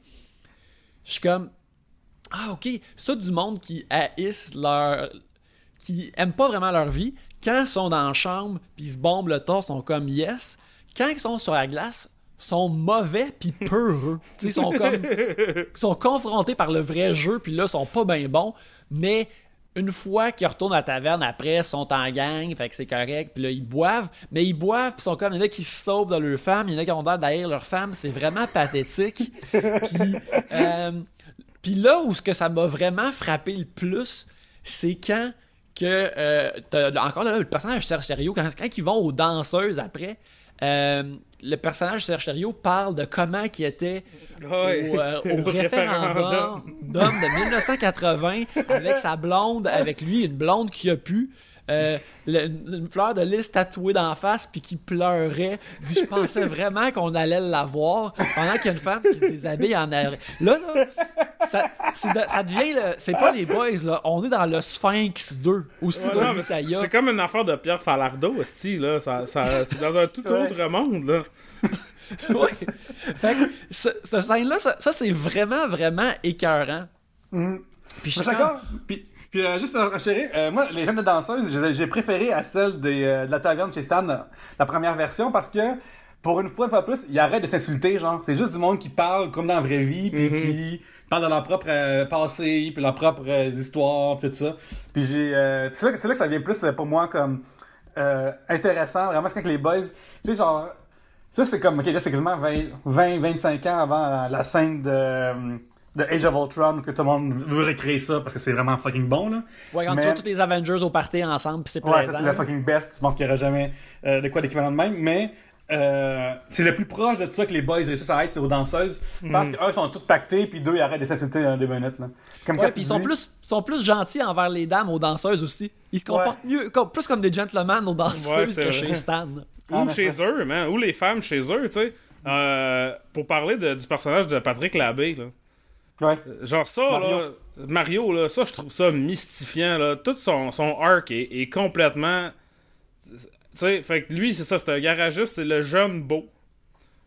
Je suis comme, ah, ok, c'est tout du monde qui haïssent leur. qui aiment pas vraiment leur vie. Quand ils sont dans la chambre, puis ils se bombent le torse, ils sont comme yes. Quand ils sont sur la glace, sont mauvais puis peureux. Ils sont comme *laughs* ils sont confrontés par le vrai jeu puis là ils sont pas bien bons, mais une fois qu'ils retournent à la taverne après, ils sont en gang, fait que c'est correct, puis là ils boivent, mais ils boivent puis ils sont comme il y en a qui se sauvent de leur femme, il y en a qui ont l'air derrière leur femme, c'est vraiment pathétique. *laughs* puis euh, puis là où ce que ça m'a vraiment frappé le plus, c'est quand que euh, encore là le personnage de Serge Thériault, quand, quand ils vont aux danseuses après, euh, le personnage de Serge Thériault parle de comment il était au, euh, au *laughs* référendum d'homme de 1980 avec sa blonde, avec lui, une blonde qui a pu. Euh, le- une fleur de lys tatouée d'en face puis qui pleurait dit je pensais vraiment qu'on allait la voir pendant qu'il y a une femme qui se déshabille en arrière là là ça, c'est de- ça devient le- c'est pas les boys là on est dans le Sphinx 2 aussi c'est comme une affaire de Pierre Falardeau, esti, là. Ça, ça- c'est dans un tout Ouais. autre monde, là. *laughs* Ouais. Fait que ce, ce scène-là, ça, ça, c'est vraiment, vraiment écœurant. Puis je suis suis d'accord. Puis, puis euh, juste à chérie, euh, moi, les jeunes de danseuses, j'ai- préféré à celle des, euh, de la taverne chez Stan, euh, la première version, parce que pour une fois, une fois plus, ils arrêtent de s'insulter, genre. C'est juste du monde qui parle comme dans la vraie vie, puis qui parle de leur propre euh, passé, puis leurs propres euh, histoires, puis tout ça. Puis j'ai, euh, c'est là, que- c'est là que ça vient plus euh, pour moi comme euh, intéressant, vraiment, c'est quand les boys, tu sais, genre, ça c'est comme, ok, là c'est quasiment 20, 20, 25 ans avant euh, la scène de, euh, de Age of Ultron, que tout le monde veut recréer ça parce que c'est vraiment fucking bon, là. Ouais, quand Mais- tu vois tous les Avengers au party ensemble, puis c'est Ouais, ça plaisant. c'est le fucking best. Je pense qu'il n'y aura jamais euh, de quoi d'équivalent de même. Mais euh, c'est le plus proche de ça que les boys réussissent à être, c'est aux danseuses. Parce que un, ils sont tous pactés, puis deux, ils arrêtent de s'insulter en deux minutes. Là. Comme Ouais, quand puis ils sont plus, sont plus gentils envers les dames, aux danseuses aussi. Ils se comportent mieux, comme- plus comme des gentlemen aux Ouais, danseuses c'est que vrai. chez Stan. Ah, Ou mais chez eux, man. Ou les femmes chez eux, tu sais. Euh, pour parler de- du personnage de Patrick Labbé, là. Ouais. Genre ça, Mario. là, Mario, là, ça, je trouve ça mystifiant, là. Tout son, son arc est, est complètement... Tu sais, fait que lui, c'est ça, c'est un garagiste, c'est le jeune beau.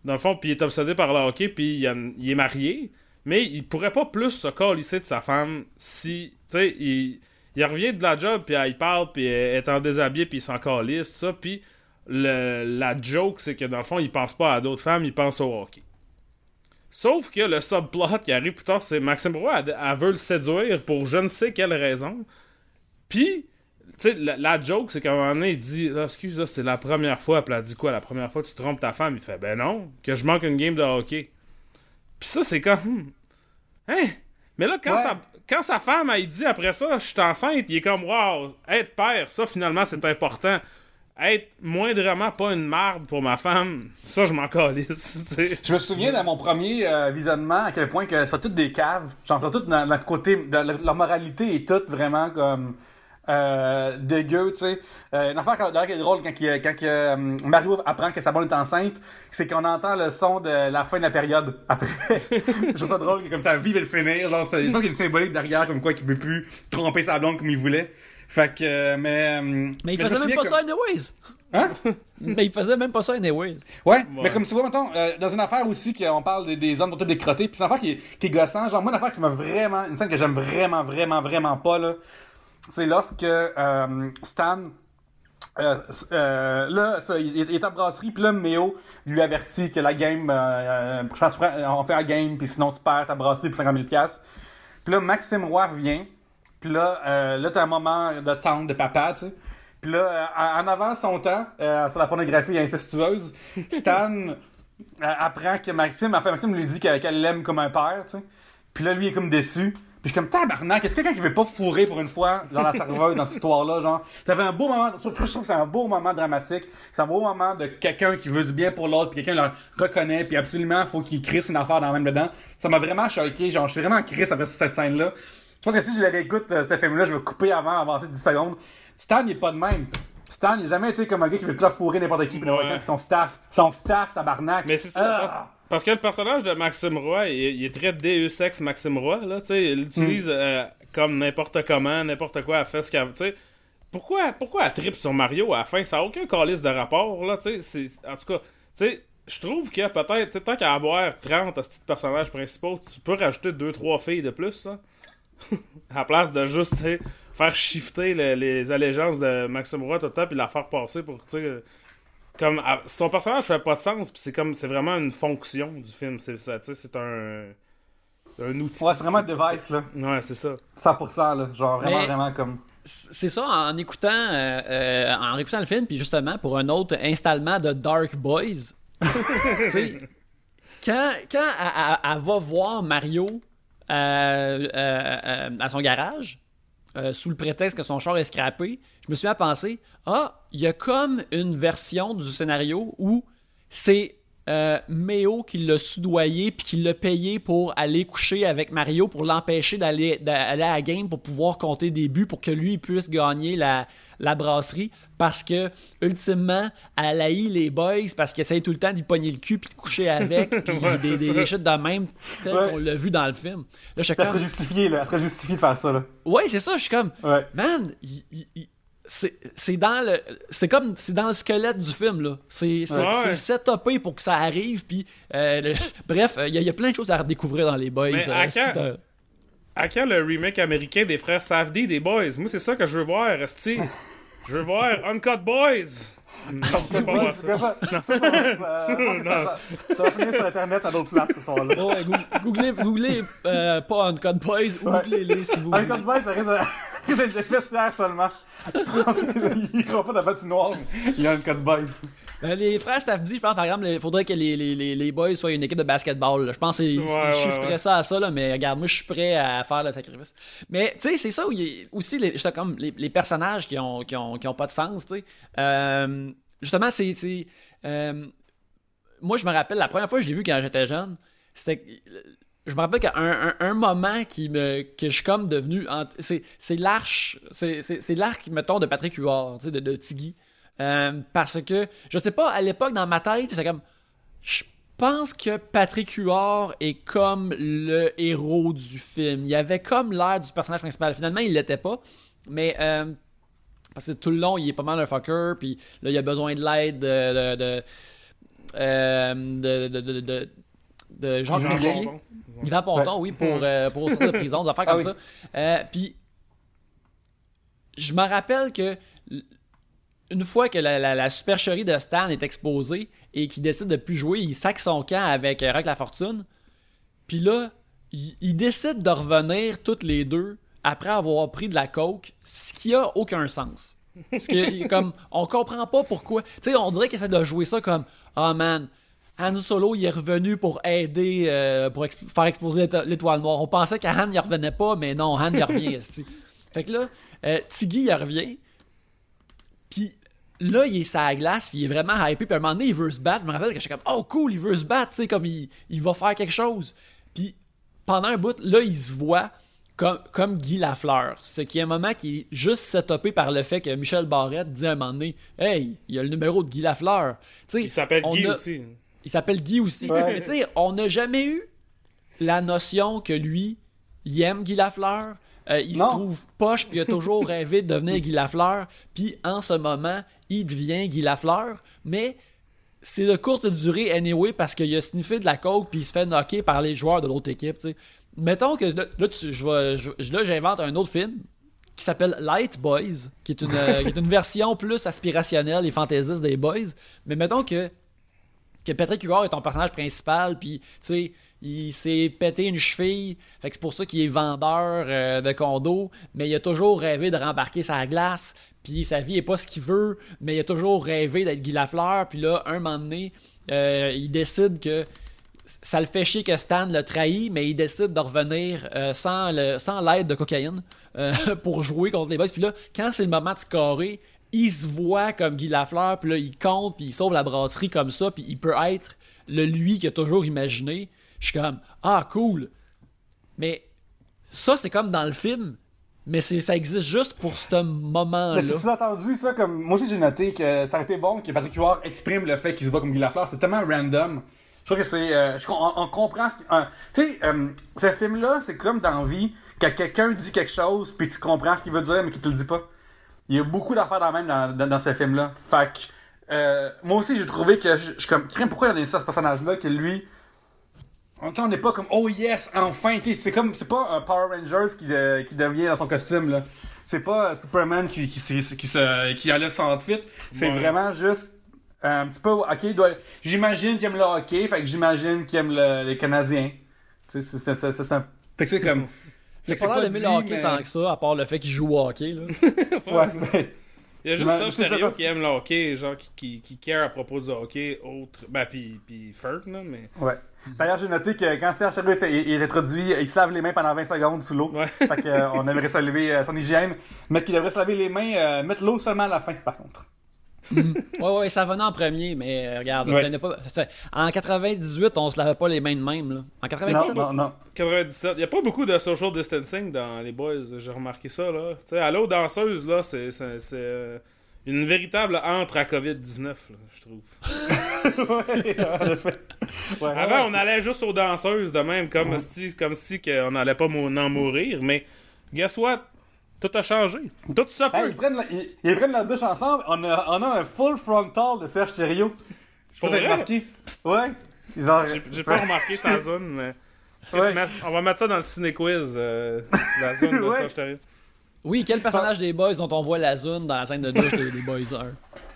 Dans le fond, puis il est obsédé par le hockey, puis il, est marié, mais il pourrait pas plus se calisser de sa femme si... Tu sais, il, il revient de la job, puis elle, il parle, puis elle est en déshabillé, puis il s'en calisse, tout ça, puis le- la joke, c'est que dans le fond, il pense pas à d'autres femmes, il pense au hockey. Sauf que le subplot qui arrive plus tard, c'est Maxime Roy, elle, elle veut le séduire pour je ne sais quelle raison. Puis, tu sais, la, la joke, c'est qu'à un moment donné, il dit Ah, Excuse, c'est la première fois. Puis elle dit quoi? La première fois que tu trompes ta femme Il fait Ben non, que je manque une game de hockey. Puis ça, c'est comme. hmm, Hein? Mais là, quand, Ouais. sa, quand sa femme, elle dit après ça Je suis enceinte, il est comme Waouh, être père, ça, finalement, c'est important. Être moindrement pas une marde pour ma femme, ça, je m'en calisse. Je me souviens de mon premier euh, visionnement à quel point que c'est toutes des caves. Genre, c'est toutes dans, dans le côté. de leur, moralité est toute vraiment comme. Euh, dégueu, tu sais. Euh, une affaire qui est drôle quand, quand euh, Mario apprend que sa blonde est enceinte, c'est qu'on entend le son de la fin de la période après. *laughs* je trouve ça drôle comme ça vive et le finir. Genre, je pense qu'il y a une symbolique derrière comme quoi qu'il peut plus tromper sa blonde comme il voulait. Fait que, euh, mais. euh, Mais il faisait même pas comme- ça anyways. Hein? *laughs* Mais il faisait même pas ça anyways. Ouais, Ouais. mais comme tu vois, mettons, euh, dans une affaire aussi, qu'on parle des, des hommes tout décrotés, puis une affaire qui est, qui est gossant, genre, moi, une affaire qui m'a vraiment, une scène que j'aime vraiment, vraiment, vraiment pas, là, c'est lorsque euh, Stan, euh, euh, là, ça, il, il est en brasserie, puis là, Méo lui avertit que la game, euh, euh, je pense, on fait la game, puis sinon tu perds ta brasserie pour 50 000 piastres. Puis là, Maxime Roy vient, puis là, euh, là, t'as un moment de tente de papa, tu sais. Puis là, euh, en avant son temps, euh, sur la pornographie incestueuse, *laughs* Stan euh, apprend que Maxime, enfin Maxime lui dit qu'elle l'aime comme un père, tu sais. Puis là, lui il est comme déçu. Puis je suis comme tabarnak, est-ce que quelqu'un qui veut pas fourrer pour une fois, genre la serveuse dans cette histoire-là, genre, ça fait un beau moment, je trouve que c'est un beau moment dramatique, c'est un beau moment de quelqu'un qui veut du bien pour l'autre, puis quelqu'un le reconnaît, puis absolument, faut qu'il crisse une affaire dans la même dedans. Ça m'a vraiment choqué, genre, je suis vraiment crisse après cette scène-là. Je pense que si je le réécoute, euh, ce film-là, je vais couper avant, avancer 10 secondes. Stan, il est pas de même. Stan, il a jamais été comme un gars qui veut tout fourrer n'importe qui, puis Ouais. son staff, son staff, tabarnak. Mais c'est ça. Ah! Parce, que le personnage de Maxime Roy, il, il est très Deus Ex Maxime Roy, là, tu sais. Il l'utilise euh, comme n'importe comment, n'importe quoi, elle fait ce qu'elle sais. Pourquoi, pourquoi elle tripe sur Mario à la fin? Ça n'a aucun calice de rapport, là, tu sais. En tout cas, tu sais, je trouve que peut-être, tant qu'à avoir 30 à ce petit personnage principal, tu peux rajouter 2-3 filles de plus, là. *laughs* à la place de juste, faire shifter le- les allégeances de Maxime Roy tout le temps puis la faire passer pour, tu sais. comme son personnage fait pas de sens puis c'est comme c'est vraiment une fonction du film c'est ça tu sais c'est un un outil. Ouais c'est vraiment un device là. Ouais c'est ça. 100% là. Genre vraiment Mais- vraiment comme C'est ça, en écoutant, euh, euh, en écoutant le film, puis justement pour un autre installement de Dark Boys, *laughs* quand, quand elle, elle- elle va voir Mario euh, euh, à son garage, euh, sous le prétexte que son char est scrappé, je me suis mis à penser, ah, il y a comme une version du scénario où c'est euh, Méo qui l'a soudoyé puis qui l'a payé pour aller coucher avec Mario pour l'empêcher d'aller à la game pour pouvoir compter des buts pour que lui puisse gagner la, la brasserie. Parce que ultimement elle haït les boys parce qu'il essaye tout le temps d'y pogner le cul puis de coucher avec *laughs* puis Ouais, des, des, de même tel Ouais. qu'on l'a vu dans le film. Là je suis elle comme serait justifiée là. Elle serait justifiée de faire ça là. Ouais c'est ça je suis comme ouais. Man, il- c'est c'est dans le c'est comme c'est dans le squelette du film là. C'est c'est Ouais. c'est setupé pour que ça arrive puis euh, le- *laughs* bref, il y, a- il y a plein de choses à redécouvrir dans les boys. Mais euh, à si quand- t'as- à quand le remake américain des frères Safdie des Boys? Moi c'est ça que je veux voir je veux voir *laughs* Uncut Boys non c'est pas ça comme ça. Ça, euh, *laughs* va finir sur internet à d'autres places ce soir-là. Oh, ouais, goo- googlez googlez euh, pas Uncut Boys ou Ouais. googlez-les si vous Un voulez. code baisse, ça risque d'être des vestiaires seulement. Je pense qu'il ira pas dans la noire, mais il y a un code baisse. Euh, les frères Safdie, je pense par exemple, il faudrait que les, les, les, les boys soient une équipe de basketball. là. Je pense qu'ils Ouais, ouais, chiffreraient ouais. ça à ça, là, mais regarde, moi je suis prêt à faire le sacrifice. Mais tu sais, c'est ça où il y a aussi les, comme les, les personnages qui ont, qui, ont, qui ont pas de sens, tu sais. Euh, justement, c'est. c'est, euh, moi je me rappelle, la première fois que je l'ai vu quand j'étais jeune, c'était. Je me rappelle qu'un un, un moment qui me, que je suis comme devenu. C'est l'arche. C'est l'arc, mettons, de Patrick Huard, tu sais, de, de Tiggy. Euh, parce que, je sais pas, à l'époque, dans ma tête, c'est comme. Je pense que Patrick Huard est comme le héros du film. Il avait comme l'air du personnage principal. Finalement, il l'était pas. Mais. euh, parce que tout le long, il est pas mal un fucker, puis là, il a besoin de l'aide de. de, de, euh, de, de, de, de- de Jean Mercier. Yvan Ponton, oui, pour, euh, pour sortir de prison, des affaires Ah comme oui. ça. Euh, Puis, je me rappelle que une fois que la, la- la supercherie de Stan est exposée et qu'il décide de plus jouer, il sac son camp avec euh, Rock la Fortune. Puis là, il, il décide de revenir toutes les deux après avoir pris de la coke, ce qui a aucun sens. Parce que, comme, on comprend pas pourquoi. Tu sais, on dirait qu'il essaie de jouer ça comme, oh man, Han Solo, il est revenu pour aider, euh, pour exp- faire exploser l'éto- l'étoile noire. On pensait qu'Han, il revenait pas, mais non, Han, il revient. *laughs* Fait que là, euh, Tiggy, il revient. Puis là, il est sur la glace, puis il est vraiment hypé. Puis à un moment donné, il veut se battre. Je me rappelle que j'étais comme, oh cool, il veut se battre, tu sais, comme il, il va faire quelque chose. Puis pendant un bout, là, il se voit comme, comme Guy Lafleur. Ce qui est un moment qui est juste setupé par le fait que Michel Barrette dit à un moment donné, hey, il y a le numéro de Guy Lafleur. Il s'appelle Guy a- aussi il s'appelle Guy aussi. Ouais. Mais tu sais, on n'a jamais eu la notion que lui, il aime Guy Lafleur. euh, il Non. se trouve poche, puis il a toujours *laughs* rêvé de devenir Guy Lafleur. Puis en ce moment, il devient Guy Lafleur. Mais c'est de courte durée anyway parce qu'il a sniffé de la coke puis il se fait knocker par les joueurs de l'autre équipe. tu sais. Mettons que là, là, tu- je vais- je- là, j'invente un autre film qui s'appelle Light Boys, qui est, une, euh, qui est une *laughs* version plus aspirationnelle et fantaisiste des Boys. Mais mettons que que Patrick Huard est ton personnage principal, puis tu sais, il s'est pété une cheville, fait que c'est pour ça qu'il est vendeur euh, de condo, mais il a toujours rêvé de rembarquer sa glace, puis sa vie est pas ce qu'il veut, mais il a toujours rêvé d'être Guy Lafleur, puis là, un moment donné, euh, il décide que ça le fait chier que Stan le trahit, mais il décide de revenir euh, sans l'aide de cocaïne *laughs* pour jouer contre les boys. Puis là, quand c'est le moment de scorer, il se voit comme Guy Lafleur, puis là, il compte, puis il sauve la brasserie comme ça, puis il peut être le lui qu'il a toujours imaginé. Je suis comme, ah, cool. Mais ça, c'est comme dans le film, mais ça existe juste pour ce moment-là. Mais c'est sous-entendu, ça, comme. Moi aussi, j'ai noté que ça aurait été bon que Patrick Huard exprime le fait qu'il se voit comme Guy Lafleur. C'est tellement random. Je trouve que c'est. euh, on, comprend ce Tu sais, euh, ce film-là, c'est comme dans vie, quand quelqu'un dit quelque chose, puis tu comprends ce qu'il veut dire, mais qu'il te le dit pas. Il y a beaucoup d'affaires dans même dans, dans, dans ce film-là. Fait que. euh, moi aussi, j'ai trouvé que. Je suis comme. Pourquoi il y a ce personnage-là que lui. On n'est pas comme oh yes, enfin, tu sais, c'est comme c'est pas un Power Rangers qui, de- qui devient dans son costume là. C'est pas Superman qui qui, qui, qui, se qui enlève son outfit, c'est Ouais. vraiment juste un petit peu, ok, doit- j'imagine qu'il aime le hockey, fait que j'imagine qu'il aime le- les Canadiens. Tu sais, c'est- c'est c'est- c'est un. Fait que c'est comme. C'est c'est pas l'air d'aimer le hockey mais- tant que ça, à part le fait qu'il joue au hockey. Là. *laughs* Ouais, Il y a juste Mais ça, sérieux, ça- qui aime le hockey, genre qui, qui, qui care à propos du hockey, autre. Ben, pis, pis Ferg, là, mais. Ouais. D'ailleurs, j'ai noté que quand Serge Chariot est introduit, il se lave les mains pendant 20 secondes sous l'eau. Ouais. Fait que, euh, aimerait saluer euh, son hygiène. Mais qu'il devrait se laver les mains, euh, mettre l'eau seulement à la fin, par contre. Ouais, ouais, ça venait en premier, mais euh, regarde, Ouais. c'était pas- en 98, on se lavait pas les mains de même. Là. En 97, Non, non, non. 97. Il n'y a pas beaucoup de social distancing dans les boys, j'ai remarqué ça, là. Tu sais, aller aux danseuses, là, c'est c'est- c'est, euh, une véritable entre à COVID-19, là, je trouve. *laughs* ouais, en effet. Ouais, Avant, ouais. on allait juste aux danseuses de même, comme si, comme si on n'allait pas en mourir, mais guess what? Tout a changé. Tout ça peut. Hey, ils, prennent la, ils, ils prennent la douche ensemble. On a, on a un full frontal de Serge Thériault. Je peux remarquer. Ouais. Ils ont... J'ai pas remarqué sa *laughs* zone, mais. Ouais. On va mettre ça dans le ciné-quiz, euh, la zone de *laughs* Ouais. Serge Thériault. Oui, quel personnage des boys dont on voit la zone dans la scène de douche des, des boys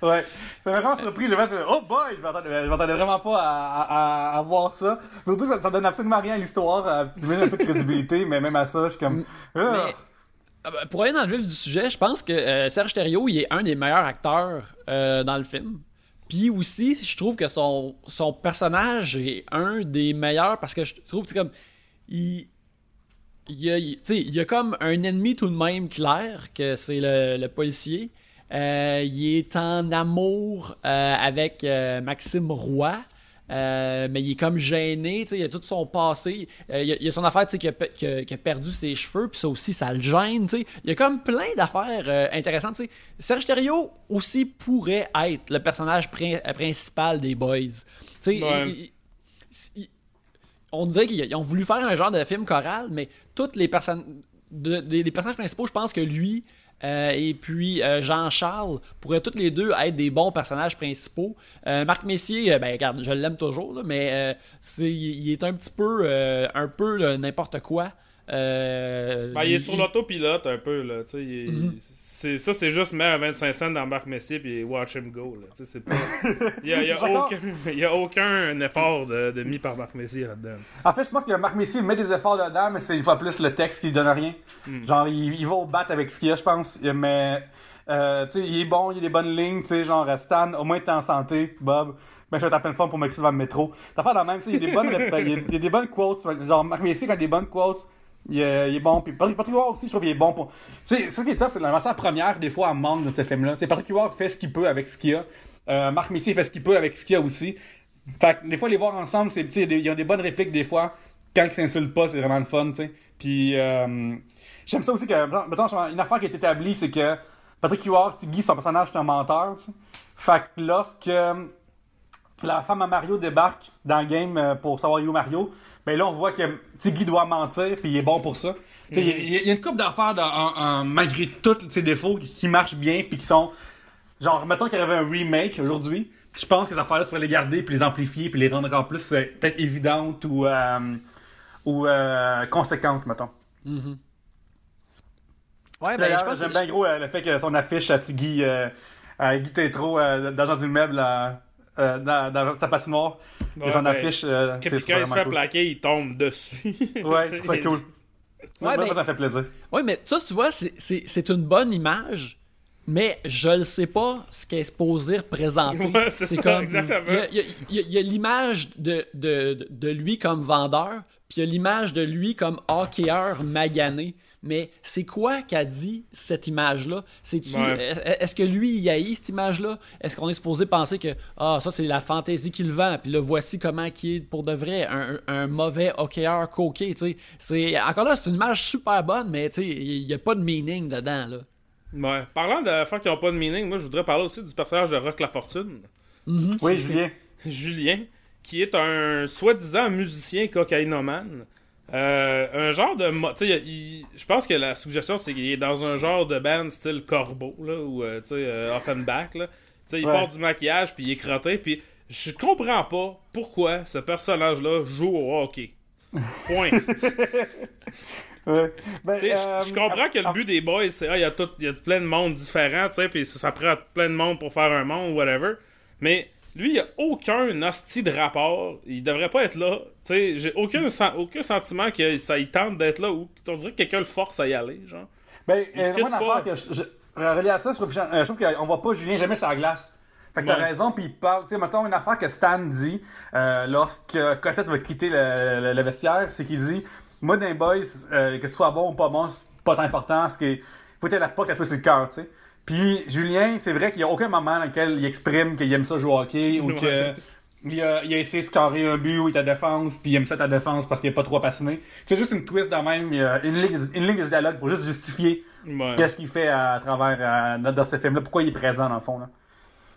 1 Ouais. Ça m'a vraiment surpris. J'ai fait, oh boy, je m'attendais je vraiment pas à, à, à, à voir ça. Surtout que ça, ça donne absolument rien à l'histoire. euh, Tu mets un peu de crédibilité, mais même à ça, je suis comme. Ah. Mais, pour aller dans le vif du sujet, je pense que euh, Serge Thériault, il est un des meilleurs acteurs euh, dans le film. Puis aussi, je trouve que son, son personnage est un des meilleurs parce que je trouve, sais, comme. Il. Il a, il- a comme un ennemi tout de même clair, que c'est le, policier. Euh, il est en amour avec Maxime Roy. Euh, mais il est comme gêné, tu sais, il a tout son passé. Euh, il, y a, il a son affaire, tu sais, qui a, qui a- qui a perdu ses cheveux, puis ça aussi, ça le gêne, tu sais. Il y a comme plein d'affaires euh, intéressantes. Serge Thériault aussi pourrait être le personnage prin- principal des Boys. Tu sais, Ouais. il- il- il- on dirait qu'ils ont voulu faire un genre de film choral, mais toutes les personnes, de- les personnages principaux, je pense que lui euh, et puis euh, Jean-Charles pourraient tous les deux être des bons personnages principaux. Euh, Marc Messier, ben regarde, je l'aime toujours, là, mais c'est, il est un petit peu, un peu n'importe quoi. Ben, il est sur l'autopilote un peu, là. Il est-. c'est, ça, c'est juste mettre un 25 cents dans Marc Messier puis watch him go, c'est pas. Il *laughs* y a, il y a aucun, il *laughs* y a aucun effort de, de mis par Marc Messier là-dedans. En fait, je pense que Marc Messier met des efforts dedans, mais c'est une fois plus le texte qui lui donne rien. Genre, il, il va au bat avec ce qu'il y a, je pense. Mais, euh, tu sais, il est bon, il a des bonnes lignes, tu sais, genre, Stan, au moins t'es en santé, Bob. Ben, je vais en pleine forme pour m'exciter dans le métro. T'as fait la même, tu sais, il y a des bonnes, il y a, il y a des bonnes quotes. Genre, Marc Messier, quand il a des bonnes quotes, il est, bon. Puis Patrick Huard aussi, je trouve qu'il est bon pour. Tu sais, ce qui est tough, c'est la matière première, des fois, elle manque de ce film-là. Patrick Huard fait ce qu'il peut avec ce qu'il a. Euh, Marc Messier fait ce qu'il peut avec ce qu'il a aussi. Fait que des fois, les voir ensemble, c'est, ils ont des bonnes répliques des fois. Quand ils s'insultent pas, c'est vraiment le fun, tu sais. Puis, euh, j'aime ça aussi que, une affaire qui est établie, c'est que Patrick Huard, Tiggy, son personnage, c'est un menteur, tu sais. Fait que lorsque la femme à Mario débarque dans le game euh, pour savoir où Mario, ben là, on voit que Tiggy doit mentir, puis il est bon pour ça. Il y a- y, y une couple d'affaires, en- en- malgré tous ses défauts, qui, qui marchent bien, puis qui sont Genre, mettons qu'il y avait un remake aujourd'hui, je pense que ces affaires-là, tu pourrais les garder, puis les amplifier, puis les rendre encore plus euh, peut-être évidentes ou, euh, ou euh, conséquentes, mettons. Ouais, ben, je pense j'aime bien gros euh, le fait que son affiche à Tiggy, euh, à Guy Tétro, euh, dans un immeuble, euh, dans, dans sa patinoire, Ouais, son ben, affiche, euh, quand il se fait cool. plaquer, il tombe dessus. Ouais, *laughs* c'est cool. Ouais, ben- ça fait plaisir. Ouais, mais ça, tu vois, c'est- c'est c'est une bonne image, mais je ne sais pas ce qu'elle est supposée représenter. Ouais, c'est ça, exactement. Il y a l'image de, de, de lui comme vendeur, puis il y a l'image de lui comme hockeyeur magané. Mais c'est quoi qu'a dit cette image-là? C'est-tu, Ouais. est- Est-ce que lui, il haït cette image-là? Est-ce qu'on est supposé penser que ah, ça, c'est la fantaisie qu'il vend, puis là, voici comment qui est pour de vrai un, un mauvais hockeyeur coquet, tu sais? C'est, encore là, c'est une image super bonne, mais tu sais, il n'y a pas de meaning dedans, là. Ouais. Parlant d'affaires qui n'ont pas de meaning, moi je voudrais parler aussi du personnage de Rock La Fortune, Oui, Julien. Julien, qui est un soi-disant musicien cocaïnomane. Euh, un genre de. je pense que la suggestion c'est qu'il est dans un genre de band style Corbeau, là, ou euh, tu sais, euh, Offenbach, là. Tu sais, il Ouais. porte du maquillage, puis il est crotté, puis je comprends pas pourquoi ce personnage-là joue au hockey. Point. *laughs* Ouais. Ben, Tu sais, je- euh, comprends que le but des boys, c'est ah, il y a tout, y a plein de mondes différents, tu sais, puis ça, ça prend plein de monde pour faire un monde, whatever. Mais lui, il a aucun hostie de rapport. Il devrait pas être là. J'ai aucun, sen- aucun sentiment que ça il tente d'être là ou on dirait que quelqu'un le force à y aller, genre. Ben, euh, moi, une pas. affaire que je, je, relié à ça, je trouve, euh, trouve qu'on voit pas Julien jamais sur la glace. Fait que t'as raison, puis il parle, tu sais, mettons une affaire que Stan dit euh, lorsque Cossette va quitter le, le- le vestiaire, c'est qu'il dit Moi, les boys, euh, que ce soit bon ou pas bon, c'est pas tant important, parce que faut être la pas qu'à toi sur le cœur, tu sais. Puis Julien, c'est vrai qu'il y a aucun moment dans lequel il exprime qu'il aime ça jouer au hockey ou que. Il a, il a essayé de scorer un but ou il est à défense, puis il aime ça ta défense parce qu'il est pas trop passionné. C'est juste une twist de même, une ligne, une ligne de dialogue pour juste justifier Ouais. qu'est-ce qu'il fait à travers euh, dans- dans ce film-là, pourquoi il est présent dans le fond. Là.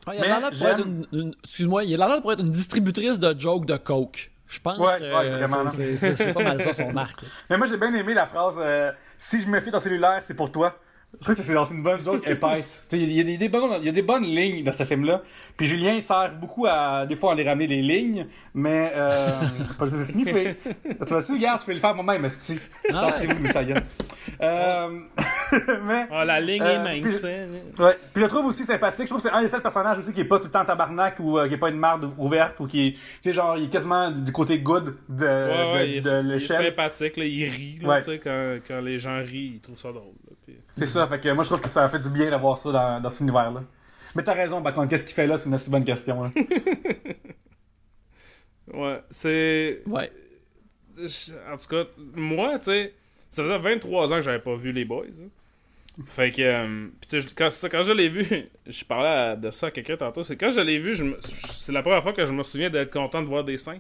Ouais, il a l'air pour être une, une- excuse-moi, il a l'air pour être une distributrice de jokes de coke. Je pense Ouais, que ouais, c'est pas mal ça son *laughs* arc. Mais moi j'ai bien aimé la phrase euh, Si je me fie ton cellulaire, c'est pour toi. Je trouve que c'est c'est une bonne joke épaisse. Tu Il y, a des- des bonnes- il y a des bonnes lignes dans ce film-là. Puis Julien il sert beaucoup à des fois à les ramener les lignes, mais euh, pas de sniffer. Tu vas su, regarde, tu peux le faire moi-même, si Ah ouais. c'est vous, ça y est. Euh, *laughs* mais Ah, la ligne Euh, est puis- mince. hein. Ouais. Puis je trouve aussi sympathique. Je trouve que c'est un des seuls personnages aussi qui est pas tout le temps tabarnak ou euh, qui est pas une marde ouverte ou qui est, tu sais, genre, il est quasiment du côté good de, Ouais, ouais, il, est, il sympathique, là, il rit, là, tu quand, quand les gens rient, ils trouvent ça drôle. puis- C'est ça. Fait que moi, je trouve que ça fait du bien d'avoir ça dans, dans cet univers-là. Mais t'as raison, Bacon. Qu'est-ce qu'il fait là? C'est une assez bonne question. hein. *laughs* Ouais, c'est. Ouais. En tout cas, moi, tu sais, ça faisait 23 ans que j'avais pas vu les boys. hein. Fait que, euh, tu sais, quand, quand je l'ai vu, *laughs* je parlais de ça à quelqu'un tantôt, c'est quand je l'ai vu, c'est la première fois que je me souviens d'être content de voir des seins.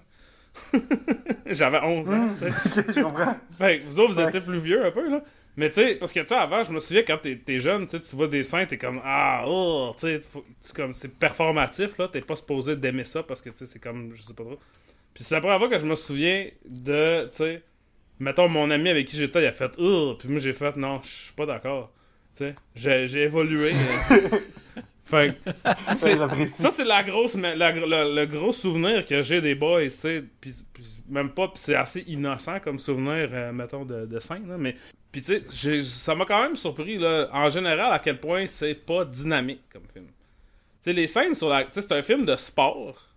*laughs* J'avais 11 ans, tu sais. Ok, je comprends. Fait que vous autres, vous Ouais. étiez plus vieux un peu, là. Mais tu sais, parce que tu sais, avant, je me souviens quand t'es t'es jeune, tu sais, tu vois des seins, t'es comme Ah, oh, tu sais, comme c'est performatif, là. T'es pas supposé d'aimer ça parce que tu sais, c'est comme, je sais pas trop. Puis c'est la première fois que je me souviens de, tu sais, mettons, mon ami avec qui j'étais, il a fait Oh, puis moi j'ai fait Non, je suis pas d'accord. Tu sais, j'ai j'ai évolué. *laughs* fait que, c'est- J'apprécie. ça, c'est la grosse, la- le, le gros souvenir que j'ai des boys, tu sais. Puis, puis même pas, c'est assez innocent comme souvenir, euh, mettons, de, scène, là, Mais, puis tu sais, ça m'a quand même surpris, là, en général, à quel point c'est pas dynamique comme film. Tu sais, les scènes sur la. Tu sais, c'est un film de sport.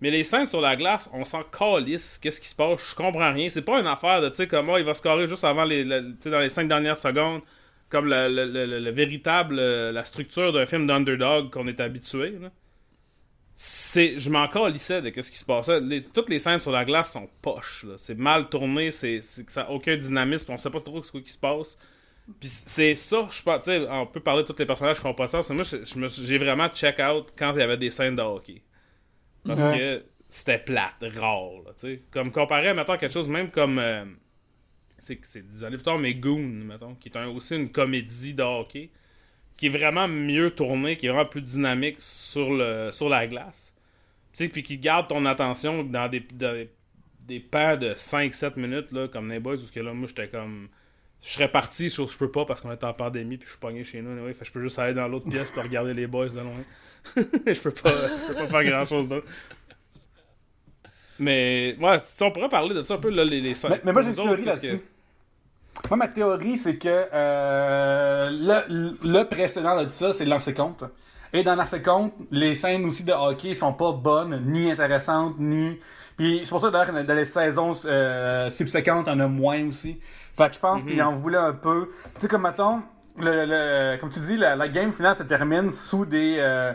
Mais les scènes sur la glace, on s'en calisse. Qu'est-ce qui se passe? Je comprends rien. C'est pas une affaire de, tu sais, comment il va scorer juste avant les. le- dans les cinq dernières secondes. Comme le, le- le- le- le véritable. euh, la structure d'un film d'underdog qu'on est habitué. C'est. Je m'en calissais de ce qui se passait. Les- toutes les scènes sur la glace sont poches. C'est mal tourné. C'est, ça a aucun dynamisme. On sait pas trop ce qui se passe. Puis c'est ça, je pense, tu sais, on peut parler de tous les personnages qui font pas de sens, mais moi, j'ai vraiment check out quand il y avait des scènes de hockey. Parce Ouais. que c'était plate, rare, là, tu sais. Comme comparé à, mettons, quelque chose même comme, euh, c'est c'est des années plus tard, mais Goon, mettons, qui est un- aussi une comédie de hockey, qui est vraiment mieux tournée, qui est vraiment plus dynamique sur, le, sur la glace. Tu sais, puis qui garde ton attention dans des, dans des, des pans de 5-7 minutes, là, comme les boys, parce que là, moi, j'étais comme je serais parti, que je peux pas parce qu'on est en pandémie puis je suis pogné chez nous. anyway, fait que je peux juste aller dans l'autre pièce pour regarder les boys de loin. *laughs* je peux pas, je peux pas faire grand chose d'autre. Mais ouais, si on pourrait parler de ça un peu là, les, les Mais, mais moi, j'ai une théorie que- là-dessus. Moi, ma théorie, c'est que euh, le, le précédent de ça, c'est Lancé Compte. Et dans Lancé Compte, les scènes aussi de hockey sont pas bonnes, ni intéressantes, ni. Puis c'est pour ça d'ailleurs que dans les saisons euh, subséquentes, on a moins aussi. Fait que je pense qu'il en voulait un peu. Tu sais, comme mettons, le, le- comme tu dis, la, la game finale se termine sous des. euh,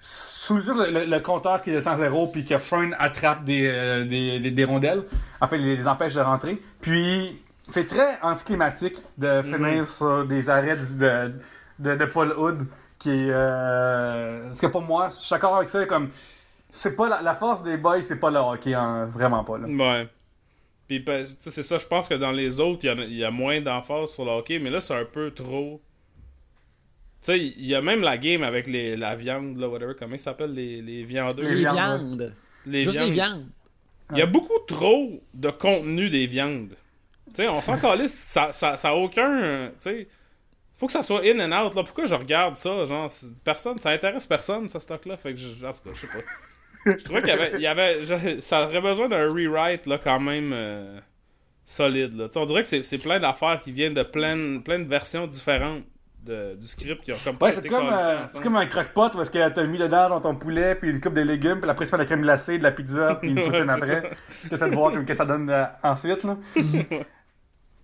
sous juste le, compteur qui est sans zéro puis que Fern attrape des, euh, des, des, des rondelles, en fait, les, les empêche de rentrer. Puis, c'est très anticlimatique de finir sur des arrêts de, de, de Paul Hood qui est. Euh, parce que pour moi, je suis d'accord avec ça, comme. C'est pas la, la force des boys, c'est pas le hockey, hein, vraiment pas. Là. Ouais. Puis, ben, tu sais, c'est ça, je pense que dans les autres, il y a- il y, a moins d'emphase sur le hockey, mais là, c'est un peu trop. Tu sais, il y a même la game avec les, la viande, là, whatever, comment ils s'appellent, les, les viandeux. Les Les viandes, viandes. Les Juste viandes. les viandes. Il y a beaucoup trop de contenu des viandes. Sais, on s'en calisse, ça, ça, ça a aucun. Tu sais, faut que ça soit in and out. Là. Pourquoi je regarde ça Genre, personne, ça intéresse personne, ce stock-là. Fait que, je, en tout cas, je sais pas. Je trouvais qu'il y avait. il y avait je- ça aurait besoin d'un rewrite, là, quand même. euh, solide, là. On dirait que c'est, plein d'affaires qui viennent de plein, plein de versions différentes de- du script qui ont comme Ouais, c'est comme, euh, c'est comme un croque-pot parce que t'as mis dedans dans ton poulet, puis une coupe de légumes, puis après tu de la crème glacée, de la pizza, puis une *laughs* poutine après. Tu essaies de voir comme que ça donne euh, ensuite, là. *laughs*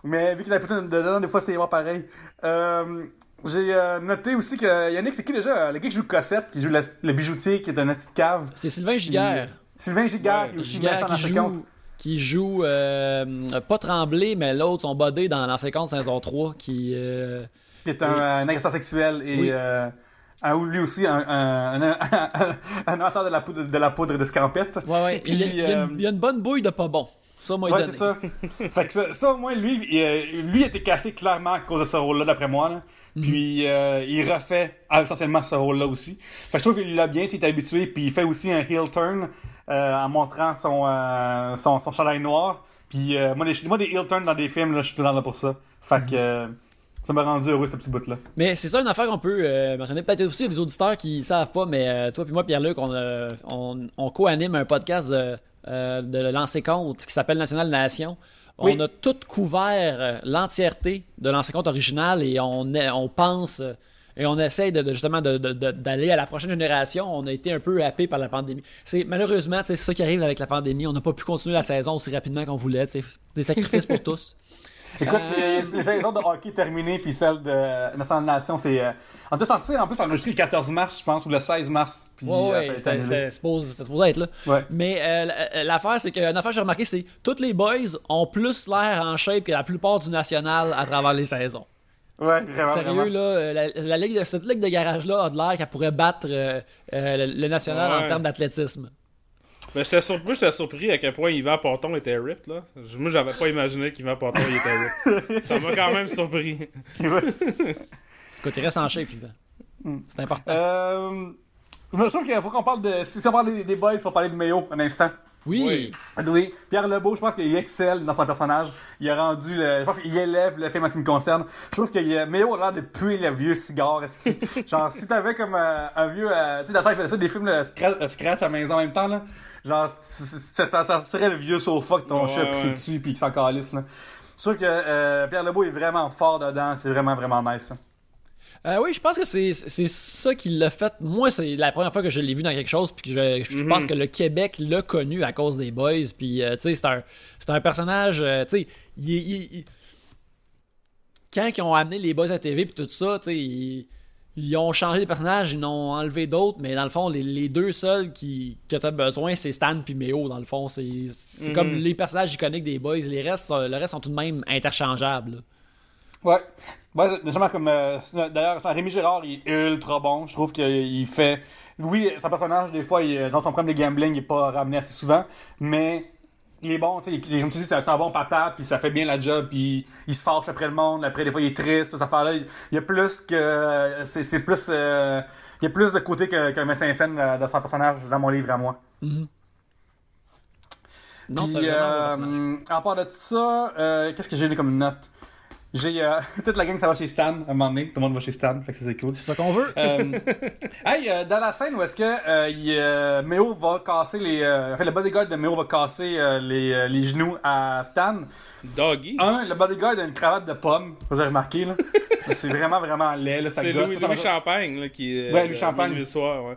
Mais vu que la poutine dedans, des fois c'est pareil. Euh, j'ai euh, noté aussi que Yannick, c'est qui déjà? Le gars qui joue Cossette, qui joue la- le bijoutier, qui est un esti de cave. C'est Sylvain Giguère. Sylvain Giguère, Ouais, qui Giguère joue, qui joue euh, pas Tremblay, mais l'autre, son bodé dans l'ancien compte saison 3, qui... euh, Qui est un, Oui. un agresseur sexuel et Oui. lui aussi un, un, un, *laughs* un auteur de la poudre de, la poudre de scampette. Ouais, ouais. Puis, il, y a, il y a une, il y a une bonne bouille de pas bon. Ça, moi, Ouais, c'est ça. *laughs* fait que ça, ça, au moins, lui, il, euh, lui a été cassé clairement à cause de ce rôle-là, d'après moi. Là. Mhm. Puis euh, il refait essentiellement ce rôle-là aussi. Fait que je trouve qu'il l'a bien, il est habitué. Puis il fait aussi un heel turn euh, en montrant son, euh, son, son chandail noir. Puis moi, des, moi, des heel turns dans des films, là, je suis tout le temps là pour ça. Fait que euh, ça m'a rendu heureux, ce petit bout-là. Mais c'est ça une affaire qu'on peut euh, mentionner. Peut-être aussi des auditeurs qui savent pas, mais euh, toi puis moi, Pierre-Luc, on, euh, on, on co-anime un podcast de, euh, de lancer compte qui s'appelle National Nation. On a tout couvert euh, l'entièreté de lancer compte original et on, est- on pense euh, et on essaye de, de- justement d'aller à la prochaine génération. On a été un peu happé par la pandémie. C'est malheureusement, c'est ça qui arrive avec la pandémie. On n'a pas pu continuer la saison aussi rapidement qu'on voulait. sais. Des sacrifices pour *laughs* tous. Écoute, Euh, les, les saisons de hockey terminées, puis celle de National Nation, c'est. Euh, on était censé en plus enregistrer le 14 mars, je pense, ou le 16 mars. Puis, Ouais, euh, ouais, été c'était supposé, c'était supposé être là. Ouais. Mais euh, l- l'affaire, c'est que une affaire que j'ai remarqué, c'est que tous les boys ont plus l'air en shape que la plupart du national à travers les saisons. Ouais, vraiment. Sérieux, vraiment. là, euh, la, la ligue de, cette ligue de garage-là a de l'air qu'elle pourrait battre euh, euh, le, le national en termes d'athlétisme. Mais j'étais surpris, moi, j'étais surpris à quel point Yvan Ponton était ripped, là. Moi, j'avais pas imaginé qu'Yvan Ponton il était ripped. *laughs* Ça m'a quand même surpris. *laughs* Écoute, il reste en shape, Yvan. C'est important. Euh, je me qu'il faut qu'on parle de. Si on parle des, des boys, il faut parler de Mayo un instant. oui. oui. Oui, Pierre Lebeau, je pense qu'il excelle dans son personnage. Il a rendu le. Je pense qu'il élève le film en ce qui me concerne. Je trouve qu'il a Mayo a l'air de puer le vieux cigare. *laughs* Genre, si t'avais comme euh, un vieux. euh, tu sais, d'ailleurs, il faisait des films de scratch, euh, scratch à la maison en même temps, là. Genre, c- c- ça, ça, ça serait le vieux sofa que ton Ouais, chat pissé ouais. dessus puis qui s'en calisse, là. Trouve que euh, Pierre Lebeau est vraiment fort dedans. C'est vraiment, vraiment nice. ça. Euh, oui, je pense que c'est c'est ça qui l'a fait. Moi, c'est la première fois que je l'ai vu dans quelque chose, puis que je, je Mhm. pense que le Québec l'a connu à cause des boys. Puis, euh, tu sais, c'est un, c'est un personnage, euh, tu sais, il, il- il- quand ils ont amené les boys à TV, puis tout ça, tu sais, ils, ont changé les personnages, ils en ont enlevé d'autres, mais dans le fond, les, les deux seuls qui, que besoin, c'est Stan puis Méo, dans le fond. C'est c'est Mhm. comme les personnages iconiques des boys. Les restes, le reste sont tout de même interchangeables. Ouais. Ouais, justement, comme. euh, D'ailleurs, Rémi Girard, il est ultra bon. Je trouve qu'il fait. Oui, son personnage, des fois, il, dans son problème de gambling, il est pas ramené assez souvent. Mais il est bon, tu sais. Comme tu dis, c'est un bon papa, puis ça fait bien la job, puis il se fâche après le monde. Après, des fois, il est triste, cette affaire-là. Il il y a plus que. C'est c'est plus. euh, il y a plus de côté que- qu'un médecin scène euh, dans son personnage dans mon livre à moi. Non, Puis, c'est vraiment un bon euh, à part de ça, euh, qu'est-ce que j'ai comme note? J'ai euh, *laughs* toute la gang ça va chez Stan à un moment donné. Tout le monde va chez Stan, fait que ça, c'est cool. C'est ça qu'on veut. Euh, *laughs* hey, euh, dans la scène où est-ce que euh, il, euh, Méo va casser les, euh, enfin le bodyguard de Méo va casser euh, les, euh, les genoux à Stan. Doggy. Un, le bodyguard a une cravate de pomme. Vous avez remarqué là? *laughs* C'est vraiment vraiment laid là, ça C'est gosse. Louis, Louis Champagne, là, qui. euh, Ouais, Louis Champagne. Le soir, ouais.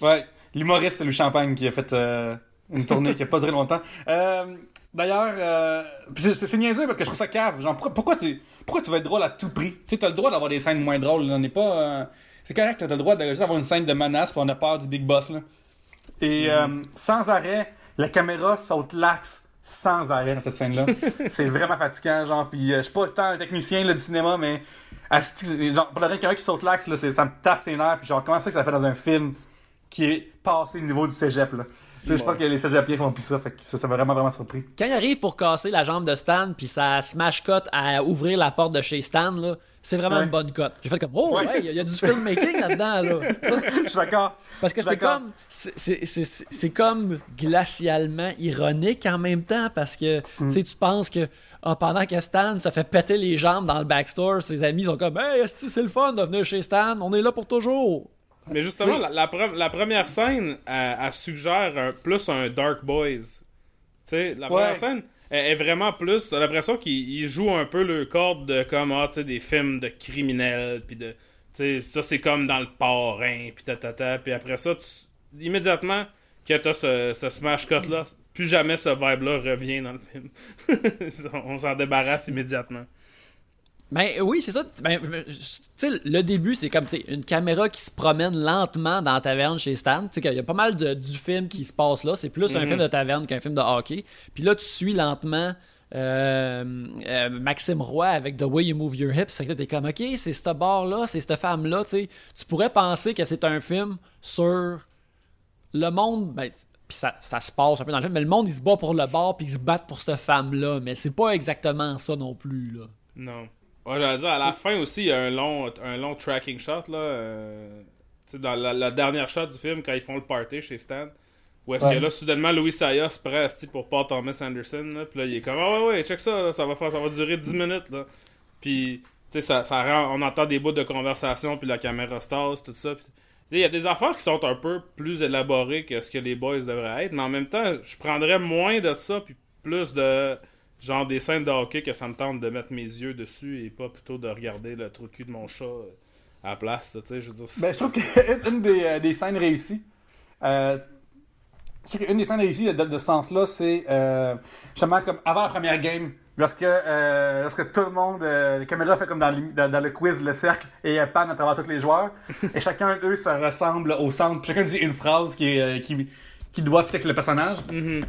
Ouais, l'humoriste Louis Champagne qui a fait euh, une tournée qui a pas duré longtemps. Euh, D'ailleurs, euh, c'est niaiseux parce que je trouve ça cave. Genre, pourquoi, pourquoi tu pourquoi tu veux être drôle à tout prix? Tu sais, t'as le droit d'avoir des scènes moins drôles. là. On n'est pas. euh, c'est correct, t'as le droit de juste avoir une scène de menace puis on a peur du big boss. Là. Et euh, sans arrêt, la caméra saute l'axe sans arrêt dans cette scène-là. *laughs* c'est vraiment fatigant, genre. Puis euh, je suis pas tant un technicien là, du cinéma, mais genre, pour la caméra qui saute l'axe, ça me tape ses nerfs. Puis genre, comment ça que ça fait dans un film qui est passé le niveau du cégep, là? Sais, je pense que les cégepiers font plus ça, fait que ça, ça m'a vraiment, vraiment surpris. Quand il arrive pour casser la jambe de Stan, puis ça smash cut à ouvrir la porte de chez Stan, là, c'est vraiment Ouais. une bonne cut. J'ai fait comme, oh, Ouais. ouais, il y, a- il y a du filmmaking *laughs* là-dedans, là. Ça, c'est- Je suis d'accord. parce que c'est comme, c'est- comme glacialement ironique en même temps, parce que, Mm. tu sais, tu penses que, ah, pendant que Stan se fait péter les jambes dans le backstore, ses amis sont comme, hey, c'est le fun de venir chez Stan, on est là pour toujours. Mais justement, la, la pre- la première scène, elle, elle suggère un- plus un Dark Boys. Tu sais, la Ouais. première scène, est, est vraiment plus. T'as l'impression qu'il il joue un peu le corde de comme ah, tu sais, des films de criminels, puis de. Tu sais, ça c'est comme dans le parrain, puis tatata. Puis après ça, tu- immédiatement que t'as ce, ce smash cut là, plus jamais ce vibe là revient dans le film. *laughs* On s'en débarrasse immédiatement. Ben oui, c'est ça. Ben, le début, c'est comme une caméra qui se promène lentement dans la taverne chez Stan. Tu sais, qu'il y a pas mal de, du film qui se passe là. C'est plus un Mhm. film de taverne qu'un film de hockey. Puis là, tu suis lentement euh, euh, Maxime Roy avec The Way You Move Your Hips. C'est que là, t'es comme, ok, c'est ce bar-là, c'est cette femme-là. Tu pourrais penser que c'est un film sur le monde. Ben, puis ça, ça se passe un peu dans le film, mais le monde, il se bat pour le bar, puis ils se battent pour cette femme-là. Mais c'est pas exactement ça non plus, là. Non. Ouais, j'allais dire, à la fin aussi, il y a un long, un long tracking shot, là. euh, tu sais, dans la, la dernière shot du film, quand ils font le party chez Stan. Où est-ce Ouais. que là, soudainement, Louis Saya se asti, pour Paul Thomas Anderson, là. Puis là, il est comme, ah ouais, ouais, check ça, là, ça va, faire, ça va durer 10 minutes, là. Puis, tu sais, ça, ça rend, on entend des bouts de conversation, puis la caméra se tasse, tout ça. Puis, tu sais, il y a des affaires qui sont un peu plus élaborées que ce que les boys devraient être, mais en même temps, je prendrais moins de ça, puis plus de genre des scènes de hockey que ça me tente de mettre mes yeux dessus et pas plutôt de regarder le trou de cul de mon chat euh, à la place, tu sais, je veux dire. Ben, je trouve qu'une *laughs* des, euh, des scènes réussies, euh, c'est des scènes réussies de, de ce sens-là, c'est euh, justement comme avant la première game, lorsque, lorsque tout le monde, les caméras fait comme dans, le- le quiz, le cercle, et pannent à travers tous les joueurs, et chacun d'eux se ressemble au centre, chacun dit une phrase qui, qui doit fitter avec le personnage.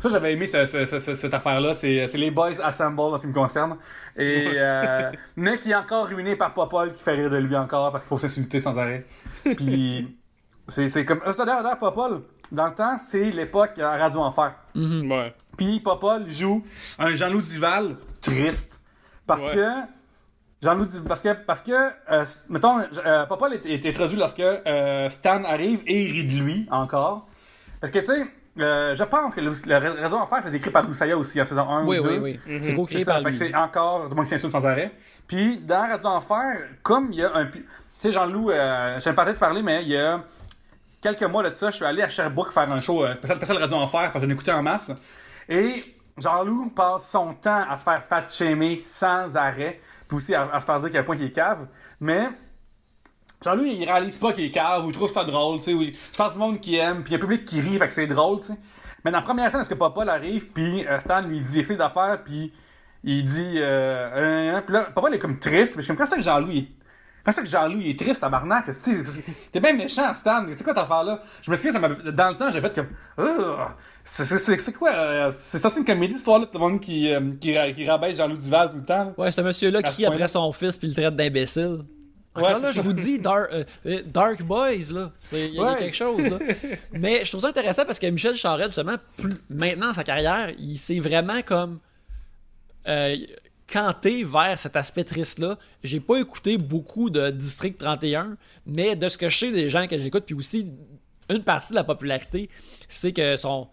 Ça, j'avais aimé ce- ce- ce- ce- cette affaire-là. C'est c'est les Boys Assemble, en ce qui me concerne. Et, euh, mais qui est encore ruiné par Popol, qui fait rire de lui encore, parce qu'il faut s'insulter sans arrêt. Puis, *laughs* c'est comme. Ça, d'ailleurs, Popol, dans le temps, c'est l'époque à Radio Enfer. Ouais. Puis Popol joue un Jean-Loup Duval triste. Parce Ouais. que. Jean-Loup Duval. Parce que. Parce que. euh, mettons, euh, Popol est, est introduit lorsque euh, Stan arrive et il rit de lui encore. Parce que, tu sais. euh, je pense que le, le réseau en fer, c'est écrit par Loussaya aussi en saison 1 Oui, ou 2. oui, oui. C'est co-créé C'est ça, par fait lui. que c'est encore tout le monde qui s'insulte sans arrêt. Puis dans Radio Enfer, comme il y a un. Tu sais, Jean-Loup, euh, je pas peut-être parler, mais il y a quelques mois de ça, je suis allé à Sherbrooke faire un show, euh, spécial spécial Radio Enfer, faire une écouter en masse. Et Jean-Loup passe son temps à se faire fat shamer sans arrêt, puis aussi à, à se faire dire à quel point il est cave. Mais Jean-Loup, il réalise pas qu'il est cave, ou il trouve ça drôle, tu sais, ou il- je pense du monde qui aime, puis il y a un public qui rit, fait que c'est drôle, tu sais. Mais dans la première scène, est-ce que Papa arrive, puis euh, Stan lui dit essaye d'affaires, puis il dit, euh, euh, euh, puis là, Papa il est comme triste, mais je suis comme, quand ça que Jean-Loup, il est... Quand ça que Jean-Loup, il est triste, tabarnak, tu sais, c'est- t'es bien méchant, Stan, c'est quoi ta affaire là? Je me souviens, ça dans le temps, j'ai fait comme, c'est, quoi, euh, c'est ça, c'est une comédie, cette histoire-là, tout le monde qui, euh, qui, qui rabaisse Jean-Loup Duval tout le temps, là? Ouais, ce monsieur-là crie après son fils puis le traite d'imbécile. Ouais, là, je vous dis, Dark, euh, euh, Dark Boys, là. C'est- Il y, a- y quelque chose, là. *laughs* Mais je trouve ça intéressant parce que Michel Charette, justement, plus, maintenant, sa carrière, il s'est vraiment comme. Euh, canté vers cet aspect triste-là. J'ai pas écouté beaucoup de District 31, mais de ce que je sais des gens que j'écoute, puis aussi une partie de la popularité, c'est que son.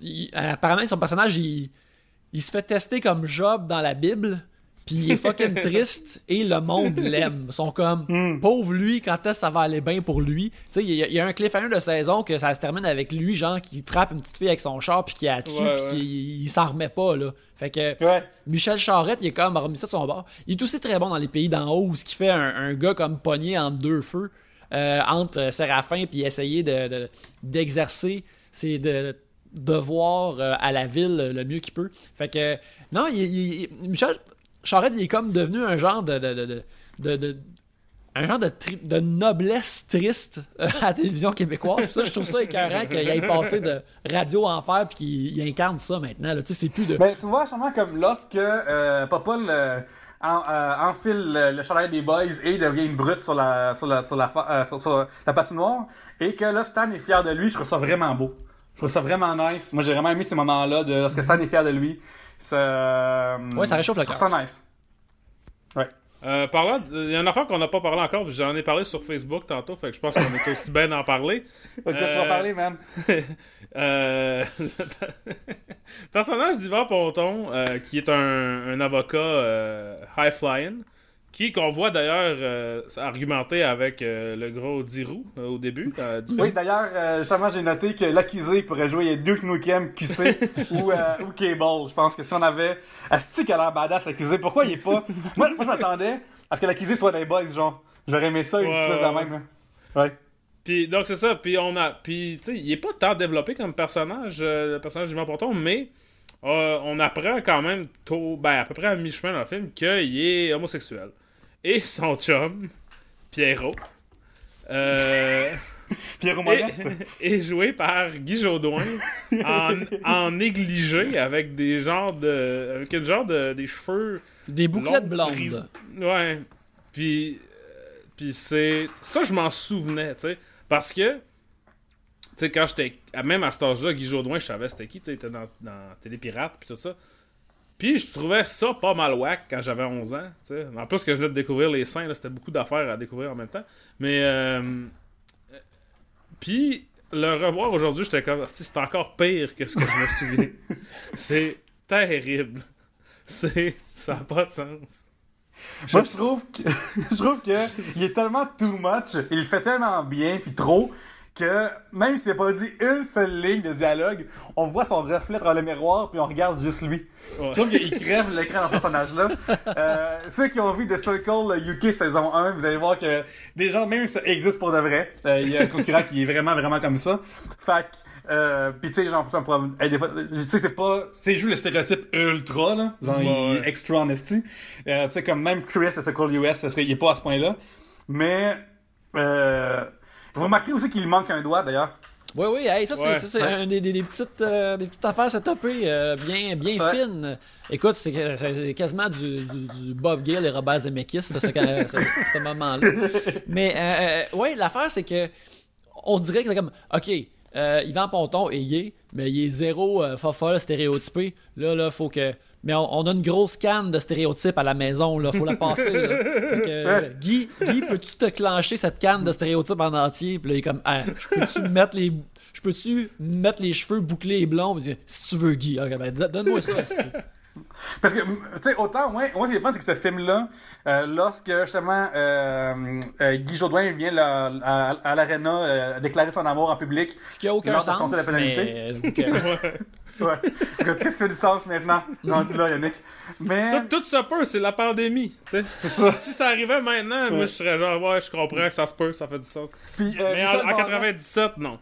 il- apparemment, son personnage, il, il se fait tester comme Job dans la Bible, puis il est fucking *laughs* triste et le monde l'aime. Ils sont comme pauvre lui, quand est-ce que ça va aller bien pour lui? Tu sais, il y, a- il y a un cliffhanger de saison que ça se termine avec lui, genre qui frappe une petite fille avec son char puis qui la tue, puis ouais. il, il s'en remet pas là. Fait que Ouais. Michel Charette, il est comme remis ça de son bord. Il est aussi très bon dans les pays d'en haut, où ce qui fait un, un gars comme pogné entre deux feux, euh, entre Séraphin puis essayer de, de- d'exercer ses de- devoirs euh, à la ville le mieux qu'il peut. Fait que non, il- Michel Charette, il est comme devenu un genre de, de, de, de- de- un genre de, noblesse triste euh, à la télévision québécoise. Ça, je trouve ça écœurant qu'il aille passer de radio enfer puis qu'il il incarne ça maintenant. Tu plus de. Ben, tu vois, sûrement comme lorsque euh, en- euh, enfile le, le des boys et devient une brute sur la, sur la, euh, sur la patinoire, et que là, Stan est fier de lui, je trouve ça vraiment beau. Je trouve ça vraiment nice. Moi, j'ai vraiment aimé ces moments-là de lorsque Stan est fier de lui. Ça, Ouais, ça réchauffe le trouve ça nice. Ouais. Euh, parlant, il y a une affaire qu'on n'a pas parlé encore, puis j'en ai parlé sur Facebook tantôt, fait que je pense qu'on est aussi bien d'en parler. *laughs* Ok, tu vas Euh, parler, man. Euh, *laughs* *laughs* personnage d'Yvan Ponton, euh, qui est un, un avocat euh, high-flying, qui qu'on voit d'ailleurs euh, argumenter avec euh, le gros Dirou euh, au début. du Oui, d'ailleurs, justement, j'ai noté que l'accusé pourrait jouer Duke Nukem QC *laughs* ou, ou Cable. Je pense que si on avait. Asti qui a l'air badass, l'accusé, pourquoi il est pas? moi, moi je m'attendais à ce que l'accusé soit des boys, genre. J'aurais aimé ça, une Ouais, espèce de même, là. Ouais. Puis donc c'est ça, puis on a puis tu sais, il est pas tant développé comme personnage le personnage d'Yvan Ponton, mais on apprend quand même tôt ben à peu près à mi-chemin dans le film qu'il est homosexuel. Et son chum Pierrot euh, *laughs* Pierre est, est joué par Guy Jodoin *laughs* en, en négligé avec des genres de avec une genre de des cheveux Des bouclettes blondes. Ouais. Puis euh, puis c'est ça je m'en souvenais, tu sais, parce que tu sais quand j'étais même à cet âge-là, Guy Jodoin, je savais c'était qui, tu sais, il était dans dans Télépirate puis tout ça. Puis je trouvais ça pas mal whack quand j'avais 11 ans, tu sais. En plus que je venais de découvrir les seins, là, c'était beaucoup d'affaires à découvrir en même temps. Mais euh, euh, puis le revoir aujourd'hui, j'étais comme c'est encore pire que ce que je me souviens. *laughs* c'est terrible. C'est ça a pas de sens. Moi, je trouve que, *laughs* je trouve que il est tellement too much, il le fait tellement bien, puis trop, que même s'il n'a pas dit une seule ligne de dialogue, on voit son reflet dans le miroir, puis on regarde juste lui. Ouais. Je trouve qu'il crève l'écran dans ce personnage-là. Euh, ceux qui ont vu The Circle UK saison 1, vous allez voir que des gens, même ça existe pour de vrai. Euh, Il y a un concurrent qui est vraiment, vraiment comme ça. Fait euh, pis tu sais, genre, ça tu sais, c'est pas, tu sais, il joue le stéréotype ultra, là. Genre, il Ouais. est extra honesty. Euh, tu sais, comme même Chris, The Circle US, serait, il est pas à ce point-là. Mais, euh, vous remarquez aussi qu'il lui manque un doigt, d'ailleurs. Oui, oui, hey, ça, c'est- Ouais. ça, c'est un des, des- des petites, euh, des petites affaires setupées euh, bien, bien Ouais. fines. Écoute, c'est que- c'est quasiment du, du- du Bob Gale et Robert Zemeckis, ça, ce, ce- ce moment-là. Mais, euh, euh, ouais, l'affaire, c'est que on dirait que c'est comme, OK, euh, Yvan Ponton est gay, mais il est zéro euh, fofolle, stéréotypé. Là, là, faut que. Mais on, on a une grosse canne de stéréotypes à la maison, là, faut la passer. là. Fait que, Guy, Guy peux-tu te clencher cette canne de stéréotypes en entier? Puis là, il est comme, ah, je peux-tu mettre les. Je peux-tu mettre les cheveux bouclés et blonds? Si tu veux, Guy. Ok, ben, don- donne-moi ça. Parce que, tu sais, autant, moi, moi, ce qui est fun, c'est que ce film-là, euh, lorsque, justement, euh, euh, Guy Jodoin vient à, à l'aréna euh, déclarer son amour en public, Ce qui a aucun sens, de la pénalité. mais... cares? *laughs* ouais. Qu'est-ce qui fait du sens maintenant? Rendu là, Yannick. Mais, Tout, tout ça peut, c'est la pandémie. tu sais. c'est ça. Si ça arrivait maintenant, moi je serais genre, ouais, je comprends que ça se peut, ça fait du sens. Puis, euh, Mais Michel en, en Barrette- 97, non.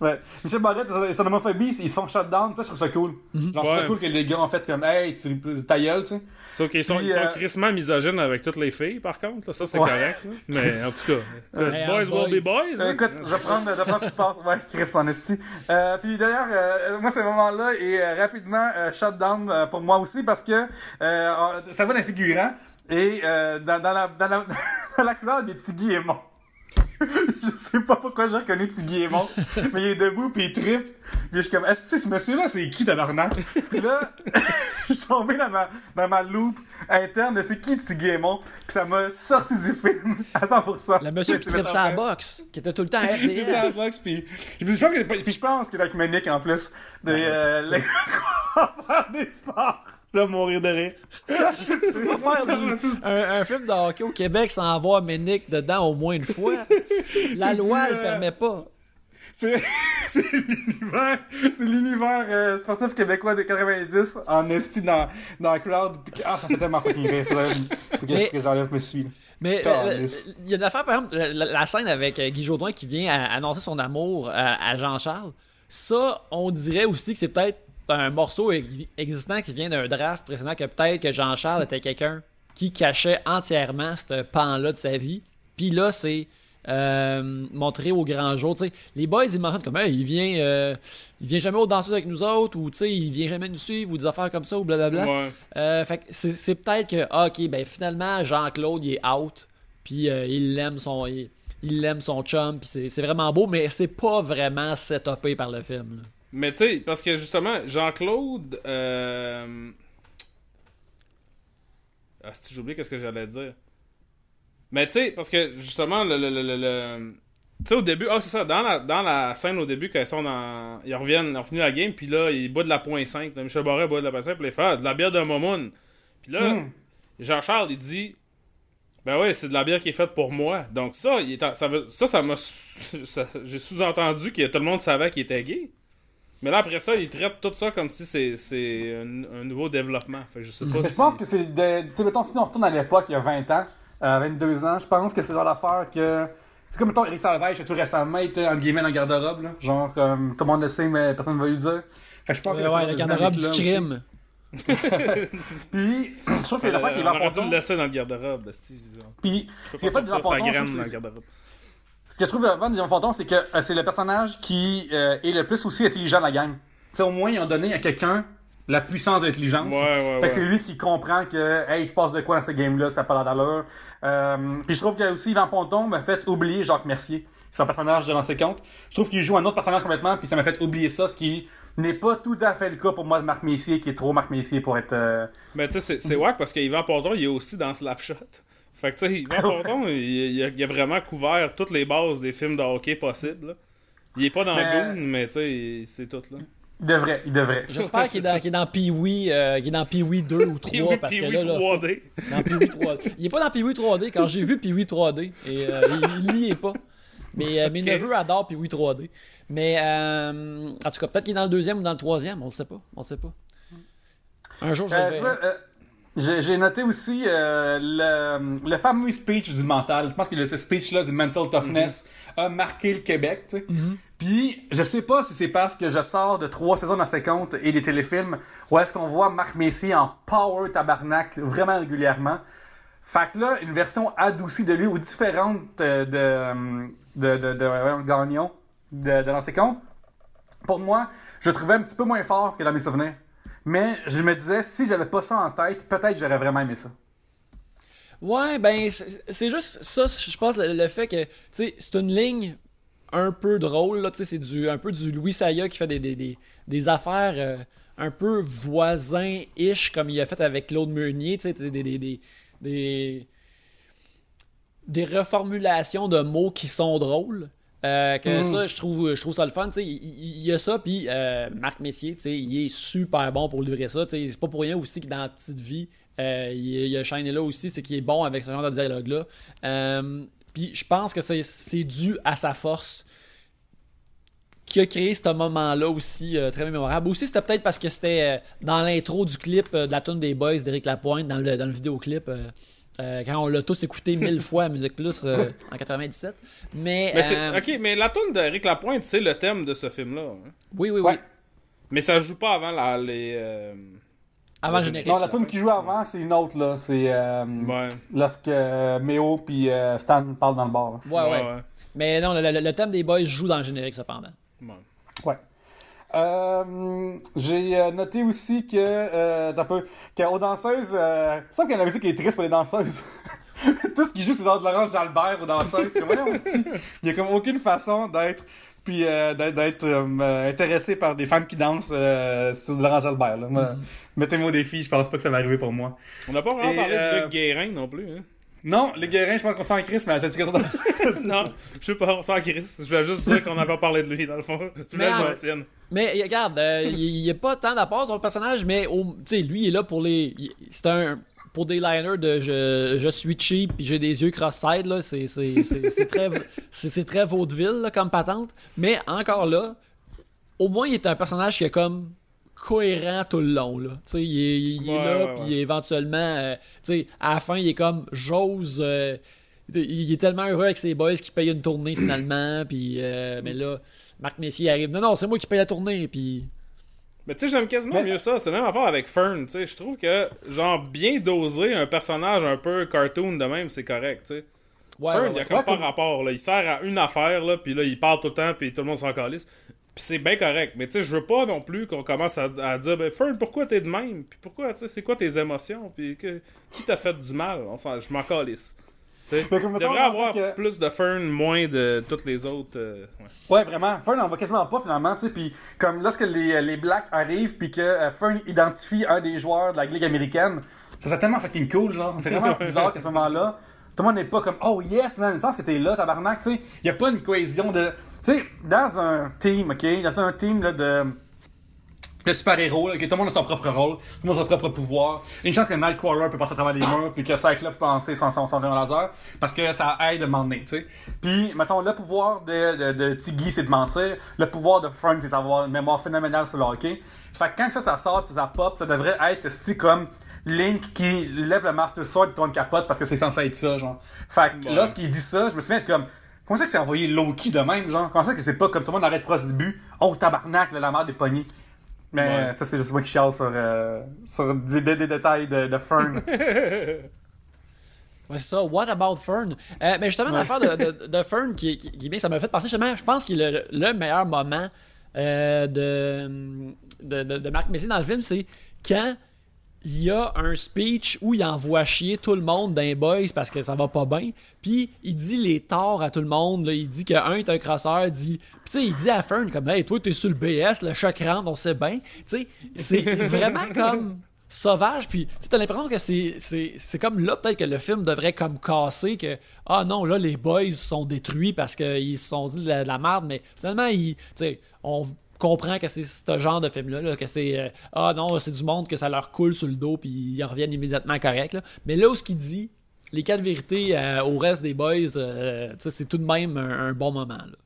Ouais. Michel Barrette, son- son homophobie, ils se font shutdown, ça, je trouve ça cool. Genre, je trouve ça Ouais. cool que les gars ont fait comme, hey, tu ta gueule, tu sais. Sauf qu'ils sont, Puis, ils sont euh, crissement misogynes avec toutes les filles, par contre. là. Ça, c'est Ouais. correct. là. *laughs* Mais en tout cas, Hey, boys boys. will be boys. Euh, hein. écoute, je vais prendre, je prendre ce qui passe. Ouais, Chris en esti. Euh, puis d'ailleurs, euh, moi, ce moment-là est euh, rapidement euh, shut down euh, pour moi aussi parce que euh, euh, ça va d'un figurant et euh, dans, dans, la, dans, la, *laughs* dans la couleur des petits Guillemons. Je sais pas pourquoi j'ai reconnu Guillemont, mais il est debout puis il trippe. Puis je suis comme, est-ce que ce monsieur-là, c'est qui tabarnak? Puis là, *laughs* je suis tombé dans ma, dans ma loupe interne de c'est qui Guillemont, puis ça m'a sorti du film à 100%. Le monsieur qui tripe sa boxe, qui était tout le temps à *laughs* Il était à la RDS. boxe, puis je pense que puis je pense qu'il est en plus de euh, *laughs* les- faire des sports. Vais mourir de rire. Faire du- un, un film de hockey au Québec sans avoir Ménic dedans au moins une fois. *laughs* La loi du, le euh, permet pas. *laughs* C'est l'univers, c'est l'univers euh, sportif québécois de 90 en esti dans dans la crowd. Puis- Ah, ça fait tellement fucking rire. Faut que, que j'enlève mes suies. Mais euh, il y a une affaire, par exemple, la, scène avec euh, Guy Jodoin qui vient à- annoncer son amour à, à Jean-Charles. Ça, on dirait aussi que c'est peut-être un morceau ex- existant qui vient d'un draft précédent que peut-être que Jean-Charles était quelqu'un qui cachait entièrement ce pan-là de sa vie. Puis là, c'est euh, montré au grand jour. Tu sais, les boys, ils mentionnent comme Hey, il vient, euh, il vient jamais aux danseuses avec nous autres, ou il vient jamais nous suivre, ou des affaires comme ça, ou blablabla. Ouais. Euh, fait que c'est, peut-être que, ah, ok, ben finalement, Jean-Claude, il est out, puis euh, il l'aime son, il, il l'aime son chum, puis c'est, c'est vraiment beau, mais c'est pas vraiment setupé par le film. là. Mais tu sais, parce que justement, Jean-Claude. Euh... Ah, si j'ai oublié qu'est-ce que j'allais dire. Mais tu sais, parce que justement, le. le, le, le- Tu sais, au début, ah, c'est ça, dans la, dans la scène au début, quand ils sont dans. Ils reviennent, ils ont fini la game, puis là, ils boivent de la point 5. Michel Barret boit de la point 5, puis les fait ah, de la bière de Momoun. Puis là, Hmm. Jean-Charles, il dit Ben ouais, c'est de la bière qui est faite pour moi. Donc ça, il est ça, veut- ça, ça m'a. *laughs* J'ai sous-entendu que tout le monde savait qu'il était gay. Mais là, après ça, il traite tout ça comme si c'est c'est un, un nouveau développement. Fait que je sais pas si... je pense que c'est de. Tu sais, mettons, si on retourne à l'époque, il y a 20 ans, euh, 22 ans, je pense que c'est genre d'affaire que. C'est comme, mettons, Eric Salvaille, tout récemment, il était en guillemets dans le garde-robe, là. Genre, comme, tout le monde le sait, mais personne ne va lui dire. Fait que je pense Ouais, que c'est ouais, le garde-robe du crime. *laughs* Puis, je trouve que Euh, l'affaire qui est on aurait dû important. le laisser dans le garde-robe. disons. Puis, Je ce peux qui est pas Ce que je trouve vraiment des importants, c'est que euh, c'est le personnage qui euh, est le plus aussi intelligent de la gang. Tu sais, au moins, ils ont donné à quelqu'un la puissance de l'intelligence. Ouais, ouais, Fait que c'est ouais. lui qui comprend que, hey, il se passe de quoi dans ce game-là, ça n'a pas d'allure. Euh, puis je trouve que aussi Yvan Ponton m'a fait oublier Jacques Mercier. C'est un personnage de l'ancien compte. Je trouve qu'il joue un autre personnage complètement, puis ça m'a fait oublier ça, ce qui n'est pas tout à fait le cas pour moi de Marc Messier, qui est trop Marc Messier pour être. euh, Mais tu sais, c'est- wack parce qu'Yvan Ponton, il est aussi dans Slapshot. Fait que tu sais, Yvan Ponton, il, il a, il a vraiment couvert toutes les bases des films de hockey possibles. là. Il est pas dans Mais- Goon, mais tu sais, c'est tout là. Il devrait, il devrait. *laughs* J'espère qu'il est, dans- ça. qu'il est dans Pee-Wee, euh, Pee-Wee 2 ou 3, Puis oui, parce que là, là, 3D. Dans Pee-Wee 3D. Il est pas dans Pee-Wee 3D, quand j'ai vu Pee-Wee 3D. Et euh, il, il y est pas. Mais euh, mes Ok. neveux adorent Pee-Wee 3D. Mais, euh, en tout cas, peut-être qu'il est dans le deuxième ou dans le troisième, on ne sait pas. On sait pas. Un jour, je Euh, le ça, euh, j'ai noté aussi euh, le, le fameux speech du mental. Je pense que ce speech-là du mental toughness a marqué le Québec. tu sais. Puis, je sais pas si c'est parce que je sors de trois saisons dans ses comptes et des téléfilms où est-ce qu'on voit Marc Messier en power tabarnak vraiment régulièrement. Fait que là, une version adoucie de lui ou différente euh, de, de, de, de, voyons, Gagnon de, de l'ancien compte. Pour moi, je le trouvais un petit peu moins fort que dans mes souvenirs. Mais je me disais, si j'avais pas ça en tête, peut-être j'aurais vraiment aimé ça. Ouais, ben, c'est juste ça, je pense, le, fait que, tu sais, c'est une ligne un peu drôle, là, tu sais, c'est du, un peu du Louis Saya qui fait des, des, des, des affaires euh, un peu voisins-ish, comme il a fait avec Claude Meunier, tu sais, des, des, des, des reformulations de mots qui sont drôles. Euh, que Mhm. ça, je trouve, je trouve ça le fun. tu sais, Il, il- y a ça, puis euh, Marc Messier, tu sais, il est super bon pour livrer ça. tu sais, C'est pas pour rien aussi que dans la petite vie, euh, il, y a Shane là aussi, c'est qu'il est bon avec ce genre de dialogue-là. Puis je pense que c'est- c'est dû à sa force qui a créé ce moment-là aussi euh, très mémorable. Aussi, c'était peut-être parce que c'était euh, dans l'intro du clip euh, de la tune des Boys d'Éric Lapointe, dans le, dans le vidéoclip. Euh, quand on l'a tous écouté mille fois à Musique Plus euh, en 97. Mais, Mais euh, ok, mais la tune d'Eric Lapointe, c'est le thème de ce film-là. hein. oui, oui, oui. Mais ça joue pas avant la, les. euh, Avant le générique. Non, la tune qui joue avant, c'est une autre, là. C'est euh, Ouais. lorsque euh, Méo puis euh, Stan parlent dans le bar. Ouais, ouais. Mais non, le, le- le thème des Boys joue dans le générique cependant. Ouais. Ouais. Euh, j'ai euh, noté aussi que, euh, t'as peu, qu'aux danseuses, euh, il semble qu'il y a la musique qui est triste pour les danseuses. *laughs* Tout ce qui joue, c'est genre de Laurence Albert aux danseuses. Comme, *laughs* il y a comme aucune façon d'être, puis euh, d'être, d'être, euh, intéressé par des femmes qui dansent euh, sur de Laurence Albert. Là. Moi, Mettez-moi au défi, je pense pas que ça va arriver pour moi. On n'a pas vraiment Et, parlé euh, de Guérin non plus. Hein. Non, les guérins, je pense qu'on s'en crisse, mais *laughs* *laughs* non, je sais pas, on s'en crisse. Je vais juste dire qu'on n'a pas parlé de lui, dans le fond. *laughs* Tu Mais le tienne. Mais regarde, euh, il n'y a pas tant d'apport sur le personnage, mais au- tu sais, lui, il est là pour les. C'est un. Pour des liners de je, je suis cheap puis j'ai des yeux cross-side, là, c'est, c'est, c'est, c'est très, c'est, c'est très vaudeville là, comme patente. Mais encore là, au moins, il est un personnage qui est comme cohérent tout le long. Là. Tu sais, il est, il est Ouais, là, ouais, puis éventuellement, euh, tu sais, à la fin, il est comme j'ose. euh, il est tellement heureux avec ses boys qu'il paye une tournée finalement, *clears throat* puis euh, mais là, Marc Messier arrive. Non, non, c'est moi qui paye la tournée, puis. Mais tu sais, j'aime quasiment Mais- mieux ça. C'est la même affaire avec Fern, tu sais. Je trouve que, genre, bien doser un personnage un peu cartoon de même, c'est correct, tu sais. Ouais, Fern, ouais, il y a comme Ouais, pas rapport, là. Il sert à une affaire, là, puis là, il parle tout le temps, puis tout le monde s'en calisse. Puis c'est bien correct. Mais tu sais, je veux pas non plus qu'on commence à, à dire, ben, Fern, pourquoi t'es de même? Puis pourquoi, tu sais, c'est quoi tes émotions? Puis que- qui t'a fait du mal? On s'en- je m'en calisse. Il mettons, devrait avoir que- plus de Fern, moins de toutes les autres. euh, ouais. Ouais, vraiment. Fern en va quasiment pas finalement, tu sais. Puis comme lorsque les, les Blacks arrivent, puis que euh, Fern identifie un des joueurs de la Ligue américaine, ça serait tellement fucking cool, genre. C'est vraiment *laughs* bizarre qu'à ce moment-là, tout le monde n'est pas comme Oh yes, man, sens que t'es là, tabarnak, tu sais. Il y a pas une cohésion de. Tu sais, dans un team, ok, dans un team là, de. le super-héros, que tout le monde a son propre rôle, tout le monde a son propre pouvoir. Une chance que Nightcrawler peut passer à travers les murs, puis que Cyclops peut lancer son, son, son laser, parce que ça aide à m'emmener, tu sais. Puis, mettons, le pouvoir de, de, Tiggy, c'est de mentir. Le pouvoir de Frank, c'est d'avoir une mémoire phénoménale sur le hockey. Fait que quand ça, ça sort, ça, ça pop, ça devrait être, c'est comme Link qui lève le Master Sword et tourne capote parce que c'est censé être ça, genre. Fait que Ouais. lorsqu'il dit ça, je me souviens être comme, comment ça que c'est envoyé Loki de même, genre? Comment ça que c'est pas comme tout le monde arrête proche du but? Oh, tabarnak, là, la merde des poignées. Mais Ouais. ça, c'est juste moi qui chiale sur, euh, sur des, des- des détails de, de Fern. *laughs* Ouais, c'est ça. What about Fern? Euh, mais justement, l'affaire de, de, de Fern qui, qui, qui est bien, ça m'a fait penser justement, je pense est le, le meilleur moment euh, de, de, de, de Marc Messier dans le film, c'est quand il y a un speech où il envoie chier tout le monde d'un boys parce que ça va pas bien. Puis il dit les torts à tout le monde. là. Il dit qu'un est un crosseur. Dit... Puis tu sais, il dit à Fern comme Hey, toi, t'es sur le BS, le choc rentre, on sait bien. Tu sais, c'est *laughs* vraiment comme sauvage. Puis t'as l'impression que c'est, comme là, peut-être que le film devrait comme casser que Ah non, là, les boys sont détruits parce qu'ils se sont dit de la, de la merde. Mais finalement, ils, on comprend que c'est ce genre de film-là, là, que c'est euh, Ah non, c'est du monde que ça leur coule sur le dos, puis ils reviennent immédiatement correct. là. Mais là où ce qu'il dit, les quatre vérités euh, au reste des boys, euh, c'est tout de même un, bon moment. Là.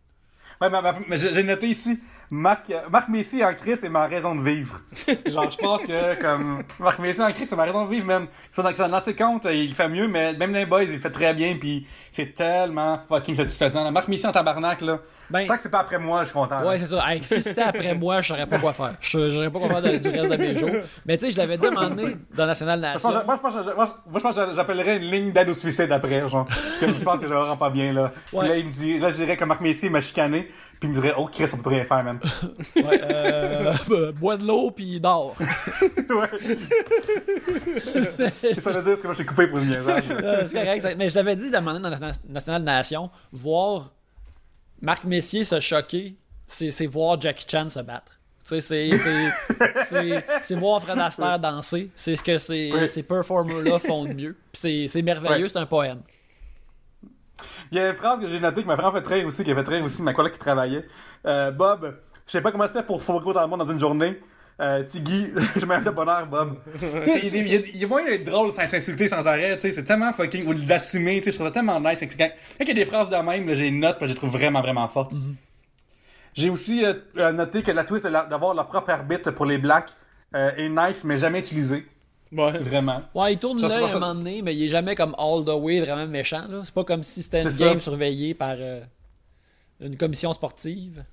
Ouais, mais, j'ai noté ici, Marc, Marc Messi en Christ c'est ma raison de vivre. *laughs* Genre, je pense que, comme, Marc Messi en Christ c'est ma raison de vivre, man. Ça, dans, ses comptes, euh, il fait mieux, mais même dans les boys, il fait très bien, puis c'est tellement fucking satisfaisant. là. Marc Messi en tabarnak, là. Ben- Tant que c'est pas après moi, je suis content. Ouais, c'est ça. Hey, si c'était après moi, je saurais pas quoi faire. Je saurais pas quoi faire de- du reste de mes jours. Mais tu sais, je l'avais dit à un moment donné dans National Nation. Moi, je pense que- moi, je pense que j'appellerais une ligne d'aide au suicide après, genre. Je pense que je rends pas bien, là. Puis Ouais. là, il me dit, là, je dirais que Marc Messi m'a chicané, puis il me dirait, oh, Chris, on peut rien faire, man. *laughs* Ouais, euh, bois de l'eau puis dors. *laughs* ouais. c'est ça que je veux dire, parce que moi, je suis coupé pour le niaisage. Euh, c'est correct. Mais je l'avais dit dans dans la National Nation, voir Marc Messier se choquer, c'est voir Jackie Chan se battre. Tu sais, c'est- voir Fred Astaire danser. C'est ce que ces, Oui. ces performers-là font de mieux. C'est- c'est merveilleux, c'est un poème. Il y a une phrase que j'ai notée qui m'a vraiment fait rire aussi, qui a fait rire aussi ma collègue qui travaillait. Euh, Bob, je sais pas comment tu fais pour fourrer autant de monde dans une journée. Euh, Tiggy, *laughs* je m'aime de bonheur, Bob. tu sais, il, il, il, il y a moyen d'être drôle sans s'insulter sans arrêt, tu sais, c'est tellement fucking, ou de l'assumer, tu sais, je trouve ça tellement nice. Quand, quand il y a des phrases de même, là, j'ai une note, puis je les trouve vraiment, vraiment fortes. J'ai aussi euh, euh, noté que la twist la- d'avoir leur propre arbitre pour les blacks euh, est nice, mais jamais utilisé. Ouais. Vraiment. Ouais, il tourne l'œil à un moment donné, mais il est jamais comme all the way vraiment méchant. là. C'est pas comme si c'était une game ça. surveillée par euh, une commission sportive.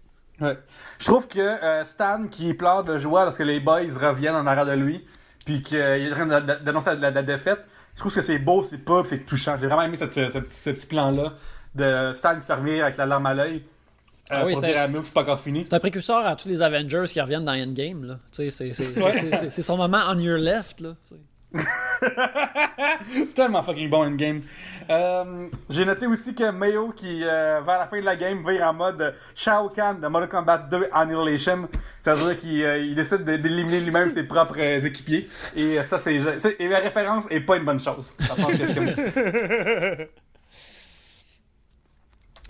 Ouais. Je trouve que euh, Stan qui pleure de joie lorsque les boys reviennent en arrière de lui, puis qu'il est en train d'annoncer la, la- la défaite, je trouve que c'est beau, c'est pas, puis c'est touchant. J'ai vraiment aimé cette- ce, ce petit plan-là de Stan qui se revient avec la larme à l'œil. Euh, Ah oui, pour c'est- dire à nous que c'est pas encore fini. C'est un précurseur à tous les Avengers qui reviennent dans Endgame. Là. Tu sais, C'est c'est- Ouais. c'est- c'est- c'est son moment on your left. Là. *laughs* Tellement fucking bon endgame. Euh, J'ai noté aussi que Mayo qui, euh, vers la fin de la game, vire en mode euh, Shao Kahn de Mortal Kombat 2 Annihilation. C'est-à-dire qu'il euh, décide de- d'éliminer lui-même ses propres euh, équipiers. Et euh, ça, c'est. c'est- Et la référence est pas une bonne chose. *laughs* Ça pense que c'est-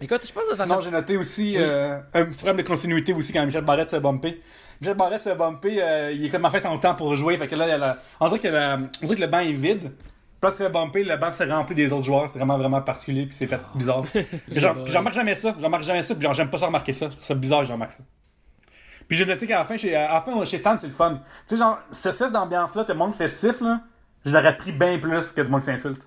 Écoute, je pense que ça Sinon, j'ai noté aussi euh, un petit problème de continuité aussi quand Michel Barrette s'est bumpé. Michel Barrette s'est bumpé, euh, il est comme en fait son temps pour jouer. Fait que là, il a on, dirait que la- on dirait que le banc est vide. Puis là, s'est bumpé, le banc s'est rempli des autres joueurs. C'est vraiment, vraiment particulier, puis c'est fait bizarre. *laughs* J'en remarque jamais ça. J'en remarque jamais ça, puis j'aime pas ça remarquer ça. Ça bizarre, j'en remarque ça. Puis j'ai noté qu'à la fin, chez, à la fin, chez Stan, c'est le fun. Tu sais, genre, ce cesse d'ambiance-là, tout le monde festif, là, je l'aurais pris bien plus que tout le monde qui s'insulte.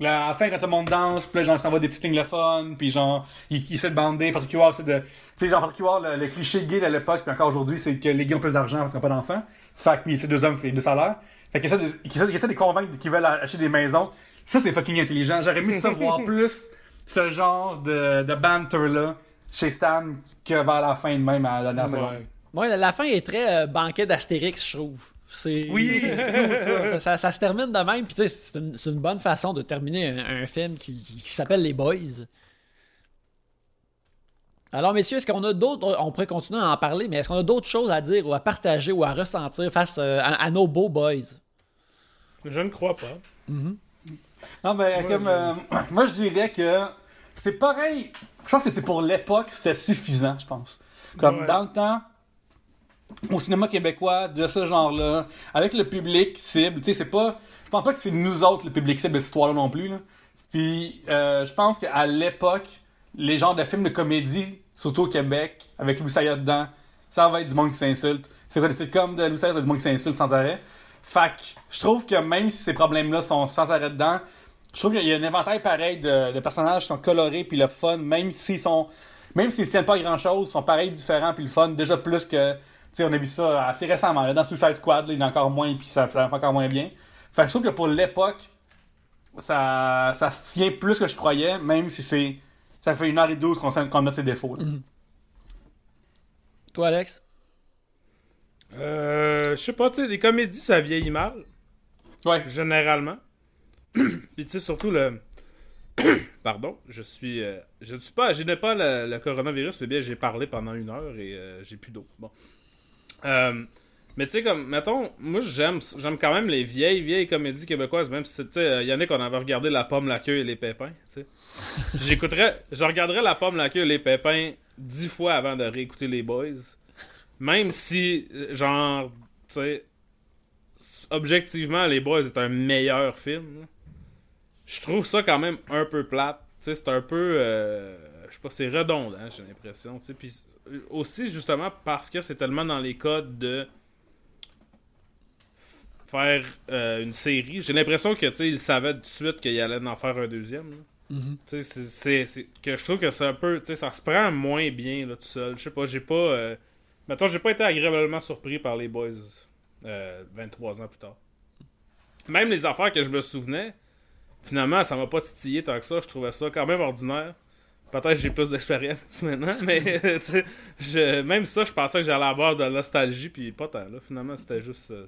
Là, à la fin, quand tout le monde danse, puis là, genre, ça envoie des petites lignes le fun, puis genre, il, il essaie de bander, Huard, c'est de... Tu sais, genre, Huard, le, le cliché gay de l'époque, puis encore aujourd'hui, c'est que les gays ont plus d'argent parce qu'ils n'ont pas d'enfants. Fait que, puis c'est deux hommes qui font deux salaires. Fait qu'ils essaient de, qu'ils essaient, de convaincre qu'ils veulent acheter des maisons. Ça, c'est fucking intelligent. J'aurais aimé ça voir *laughs* plus ce genre de, de banter-là chez Stan que vers la fin de même à la dernière seconde. Ouais. La fin est très euh, banquet d'Astérix, je trouve. C'est... Oui, *laughs* ça. ça, ça- ça se termine de même. Puis tu sais, c'est une, bonne façon de terminer un, un film qui, s'appelle Les Boys. Alors, messieurs, est-ce qu'on a d'autres. On pourrait continuer à en parler, mais est-ce qu'on a d'autres choses à dire ou à partager ou à ressentir face euh, à, à nos beaux boys? Je ne crois pas. Non, mais Moi, comme. je- euh, moi, je dirais que c'est pareil. Je pense que c'est pour l'époque, c'était suffisant, je pense. Comme Ouais. dans le temps, au cinéma québécois de ce genre-là, avec le public cible. Tu sais, c'est pas. Je pense pas que c'est nous autres le public cible de cette histoire-là non plus. Là. Puis, euh, je pense qu'à l'époque, les genres de films de comédie, surtout au Québec, avec Louis dedans, ça va être du monde qui s'insulte. C'est quoi, c'est comme de Louis Sayat, du monde qui s'insulte sans arrêt. Fait que, je trouve que même si ces problèmes-là sont sans arrêt dedans, je trouve qu'il y a un inventaire pareil de, personnages qui sont colorés puis le fun, même s'ils sont, même s'ils tiennent pas grand chose, sont pareils, différents puis le fun, déjà plus que, sais, on a vu ça assez récemment, là, dans Suicide Squad, là, il y en a encore moins puis ça, ça va encore moins bien. Fait que je trouve que pour l'époque, ça, ça se tient plus que je croyais, même si c'est, ça fait une heure et douze qu'on, qu'on note ses défauts. là. *laughs* Toi, Alex? Euh, je sais pas, tu sais, les comédies, ça vieillit mal, Ouais. généralement. *clears throat* Puis tu sais, surtout le... *clears throat* Pardon, je suis... euh, je ne suis pas... Je n'ai pas le, le coronavirus, mais bien j'ai parlé pendant une heure et euh, j'ai plus d'eau. Bon. Euh, mais tu sais, comme, mettons, moi j'aime j'aime quand même les vieilles, vieilles comédies québécoises, même si, tu sais, euh, Yannick, on avait regardé La Pomme, la queue et les pépins, tu sais. *laughs* J'écouterais... Je regarderais La Pomme, la queue et les pépins dix fois avant de réécouter Les Boys. Même si, euh, genre, tu sais, objectivement, Les Boys est un meilleur film. Je trouve ça quand même un peu plate. Tu sais, c'est un peu. euh, je sais pas, c'est redondant, j'ai l'impression. tu sais. Puis euh, aussi, justement, parce que c'est tellement dans les codes de faire euh, une série. J'ai l'impression que, tu sais, ils savaient tout de suite qu'il allait en faire un deuxième. sais, c'est- que je trouve que c'est un peu, tu sais, ça se prend moins bien là tout seul. Je sais pas, j'ai pas, euh... j'ai pas été agréablement surpris par les boys euh, 23 ans plus tard. Même les affaires que je me souvenais, finalement, ça m'a pas titillé tant que ça. Je trouvais ça quand même ordinaire. Peut-être que j'ai plus d'expérience *laughs* maintenant, mais *laughs* je- même ça, je pensais que j'allais avoir de la nostalgie, puis pas tant. Là. Finalement, c'était juste euh,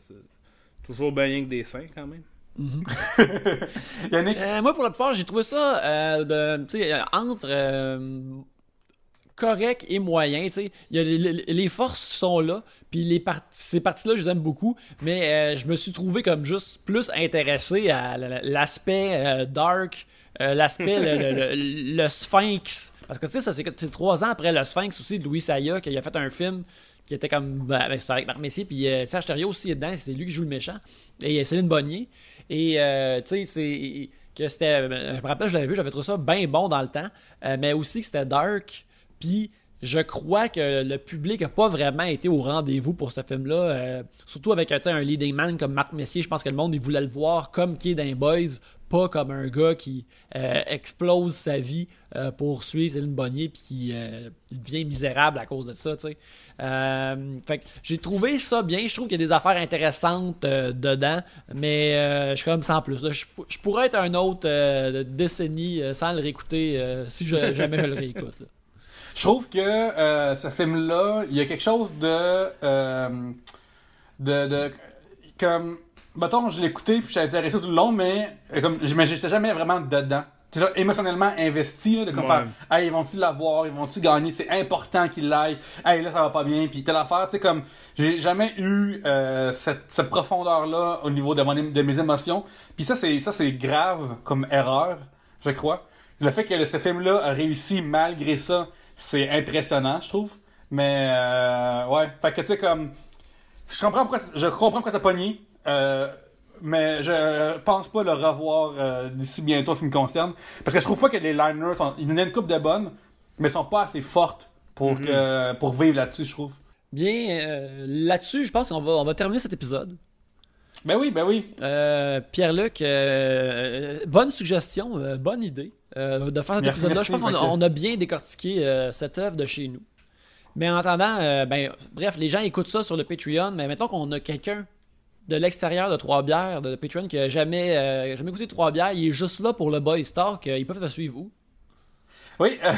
toujours bien que des seins quand même. *laughs* Yannick, Euh, moi, pour la plupart, j'ai trouvé ça euh, de, entre euh, correct et moyen. tu sais. Il y a les, les- les forces sont là, puis les part- ces parties-là, je les aime beaucoup, mais euh, je me suis trouvé comme juste plus intéressé à l'aspect euh, dark, euh, l'aspect le, Sphinx. Parce que tu sais, ça c'est trois ans après le Sphinx aussi de Louis Saya qu'il a fait un film qui était comme ben, avec, avec Marc Messier puis euh, Serge Thériault aussi est dedans c'est lui qui joue le méchant et euh, Céline Bonnier et euh, tu sais c'est que c'était je me rappelle je l'avais vu j'avais trouvé ça bien bon dans le temps mais aussi que c'était dark puis je crois que le public a pas vraiment été au rendez-vous pour ce film-là. surtout avec un leading man comme Marc Messier. Je pense que le monde il voulait le voir comme qui est Boys, pas comme un gars qui euh, explose sa vie euh, pour suivre Céline Bonnier puis qui euh, devient misérable à cause de ça. tu sais. Fait que j'ai trouvé ça bien. Je trouve qu'il y a des affaires intéressantes dedans, mais je suis comme sans plus. Je, je pourrais être un autre décennie sans le réécouter si je, jamais je le réécoute. Je trouve que ce film-là, il y a quelque chose de. de, de. Comme. Mettons, je l'ai écouté puis j'étais intéressé tout le long, mais euh, comme mais j'étais jamais vraiment dedans. Genre, émotionnellement investi, là, de comme Ouais. faire Hey, ils vont-tu l'avoir, ils vont-tu gagner, c'est important qu'ils l'aillent, hey, là, ça va pas bien, puis telle affaire, tu sais, comme, j'ai jamais eu euh, cette, cette profondeur-là au niveau de, mon, de mes émotions, puis ça, c'est ça c'est grave comme erreur, je crois. Le fait que ce film-là a réussi malgré ça, c'est impressionnant, je trouve. Mais, euh, ouais, fait que, tu sais, comme, je comprends pourquoi, je comprends pourquoi ça pogné, euh, mais je pense pas le revoir euh, d'ici bientôt en ce qui me concerne. Parce que je trouve pas que les liners sont. Il y en a une coupe de bonnes, mais sont pas assez fortes pour, que, pour vivre là-dessus, je trouve. Bien, euh, là-dessus, je pense qu'on va, on va terminer cet épisode. Ben oui, ben oui. Euh, Pierre-Luc, euh, bonne suggestion, euh, bonne idée de faire cet épisode-là. Je pense qu'on a, bien décortiqué cette œuvre de chez nous. Mais en attendant, ben, bref, les gens écoutent ça sur le Patreon, mais mettons qu'on a quelqu'un de l'extérieur de Trois-Bières, de Patreon, qui a jamais, euh, jamais écouté Trois-Bières, il est juste là pour le Boys Talk, euh, ils peuvent te suivre où? Oui, euh,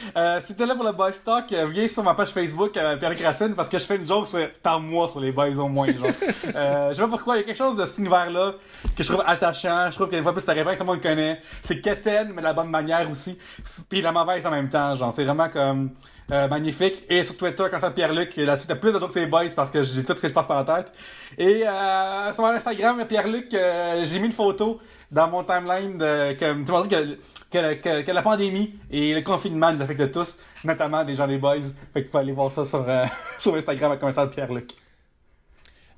*laughs* euh, si t'es là pour le Boys Talk, euh, viens sur ma page Facebook, Pierre Racine, parce que je fais une joke sur- par mois sur les boys au moins. Genre. *laughs* je sais pas pourquoi, il y a quelque chose de cet univers-là que je trouve attachant. Je trouve qu'une fois plus, référent que tout le monde connaît. C'est quétaine, mais de la bonne manière aussi. Puis la mauvaise en même temps. Genre, c'est vraiment comme euh, magnifique. Et sur Twitter, quand ça Pierre-Luc, là-dessus, t'as plus de que les boys parce que j'ai tout ce que je passe par la tête. Et euh, sur mon Instagram, Pierre-Luc, euh, j'ai mis une photo dans mon timeline de, que, que, que, que, que la pandémie et le confinement nous affectent tous, notamment des gens des boys. Fait qu'il faut aller voir ça sur, euh, *laughs* sur Instagram à commercial Pierre-Luc.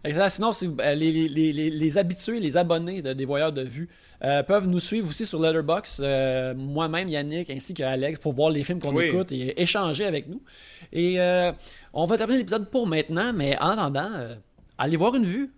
Exact. Sinon, si, euh, les, les, les, les habitués, les abonnés de, des voyeurs de vue euh, peuvent nous suivre aussi sur Letterboxd, euh, moi-même, Yannick, ainsi qu'Alex, pour voir les films qu'on Oui. écoute et échanger avec nous. Et euh, on va terminer l'épisode pour maintenant, mais en attendant, allez voir une vue.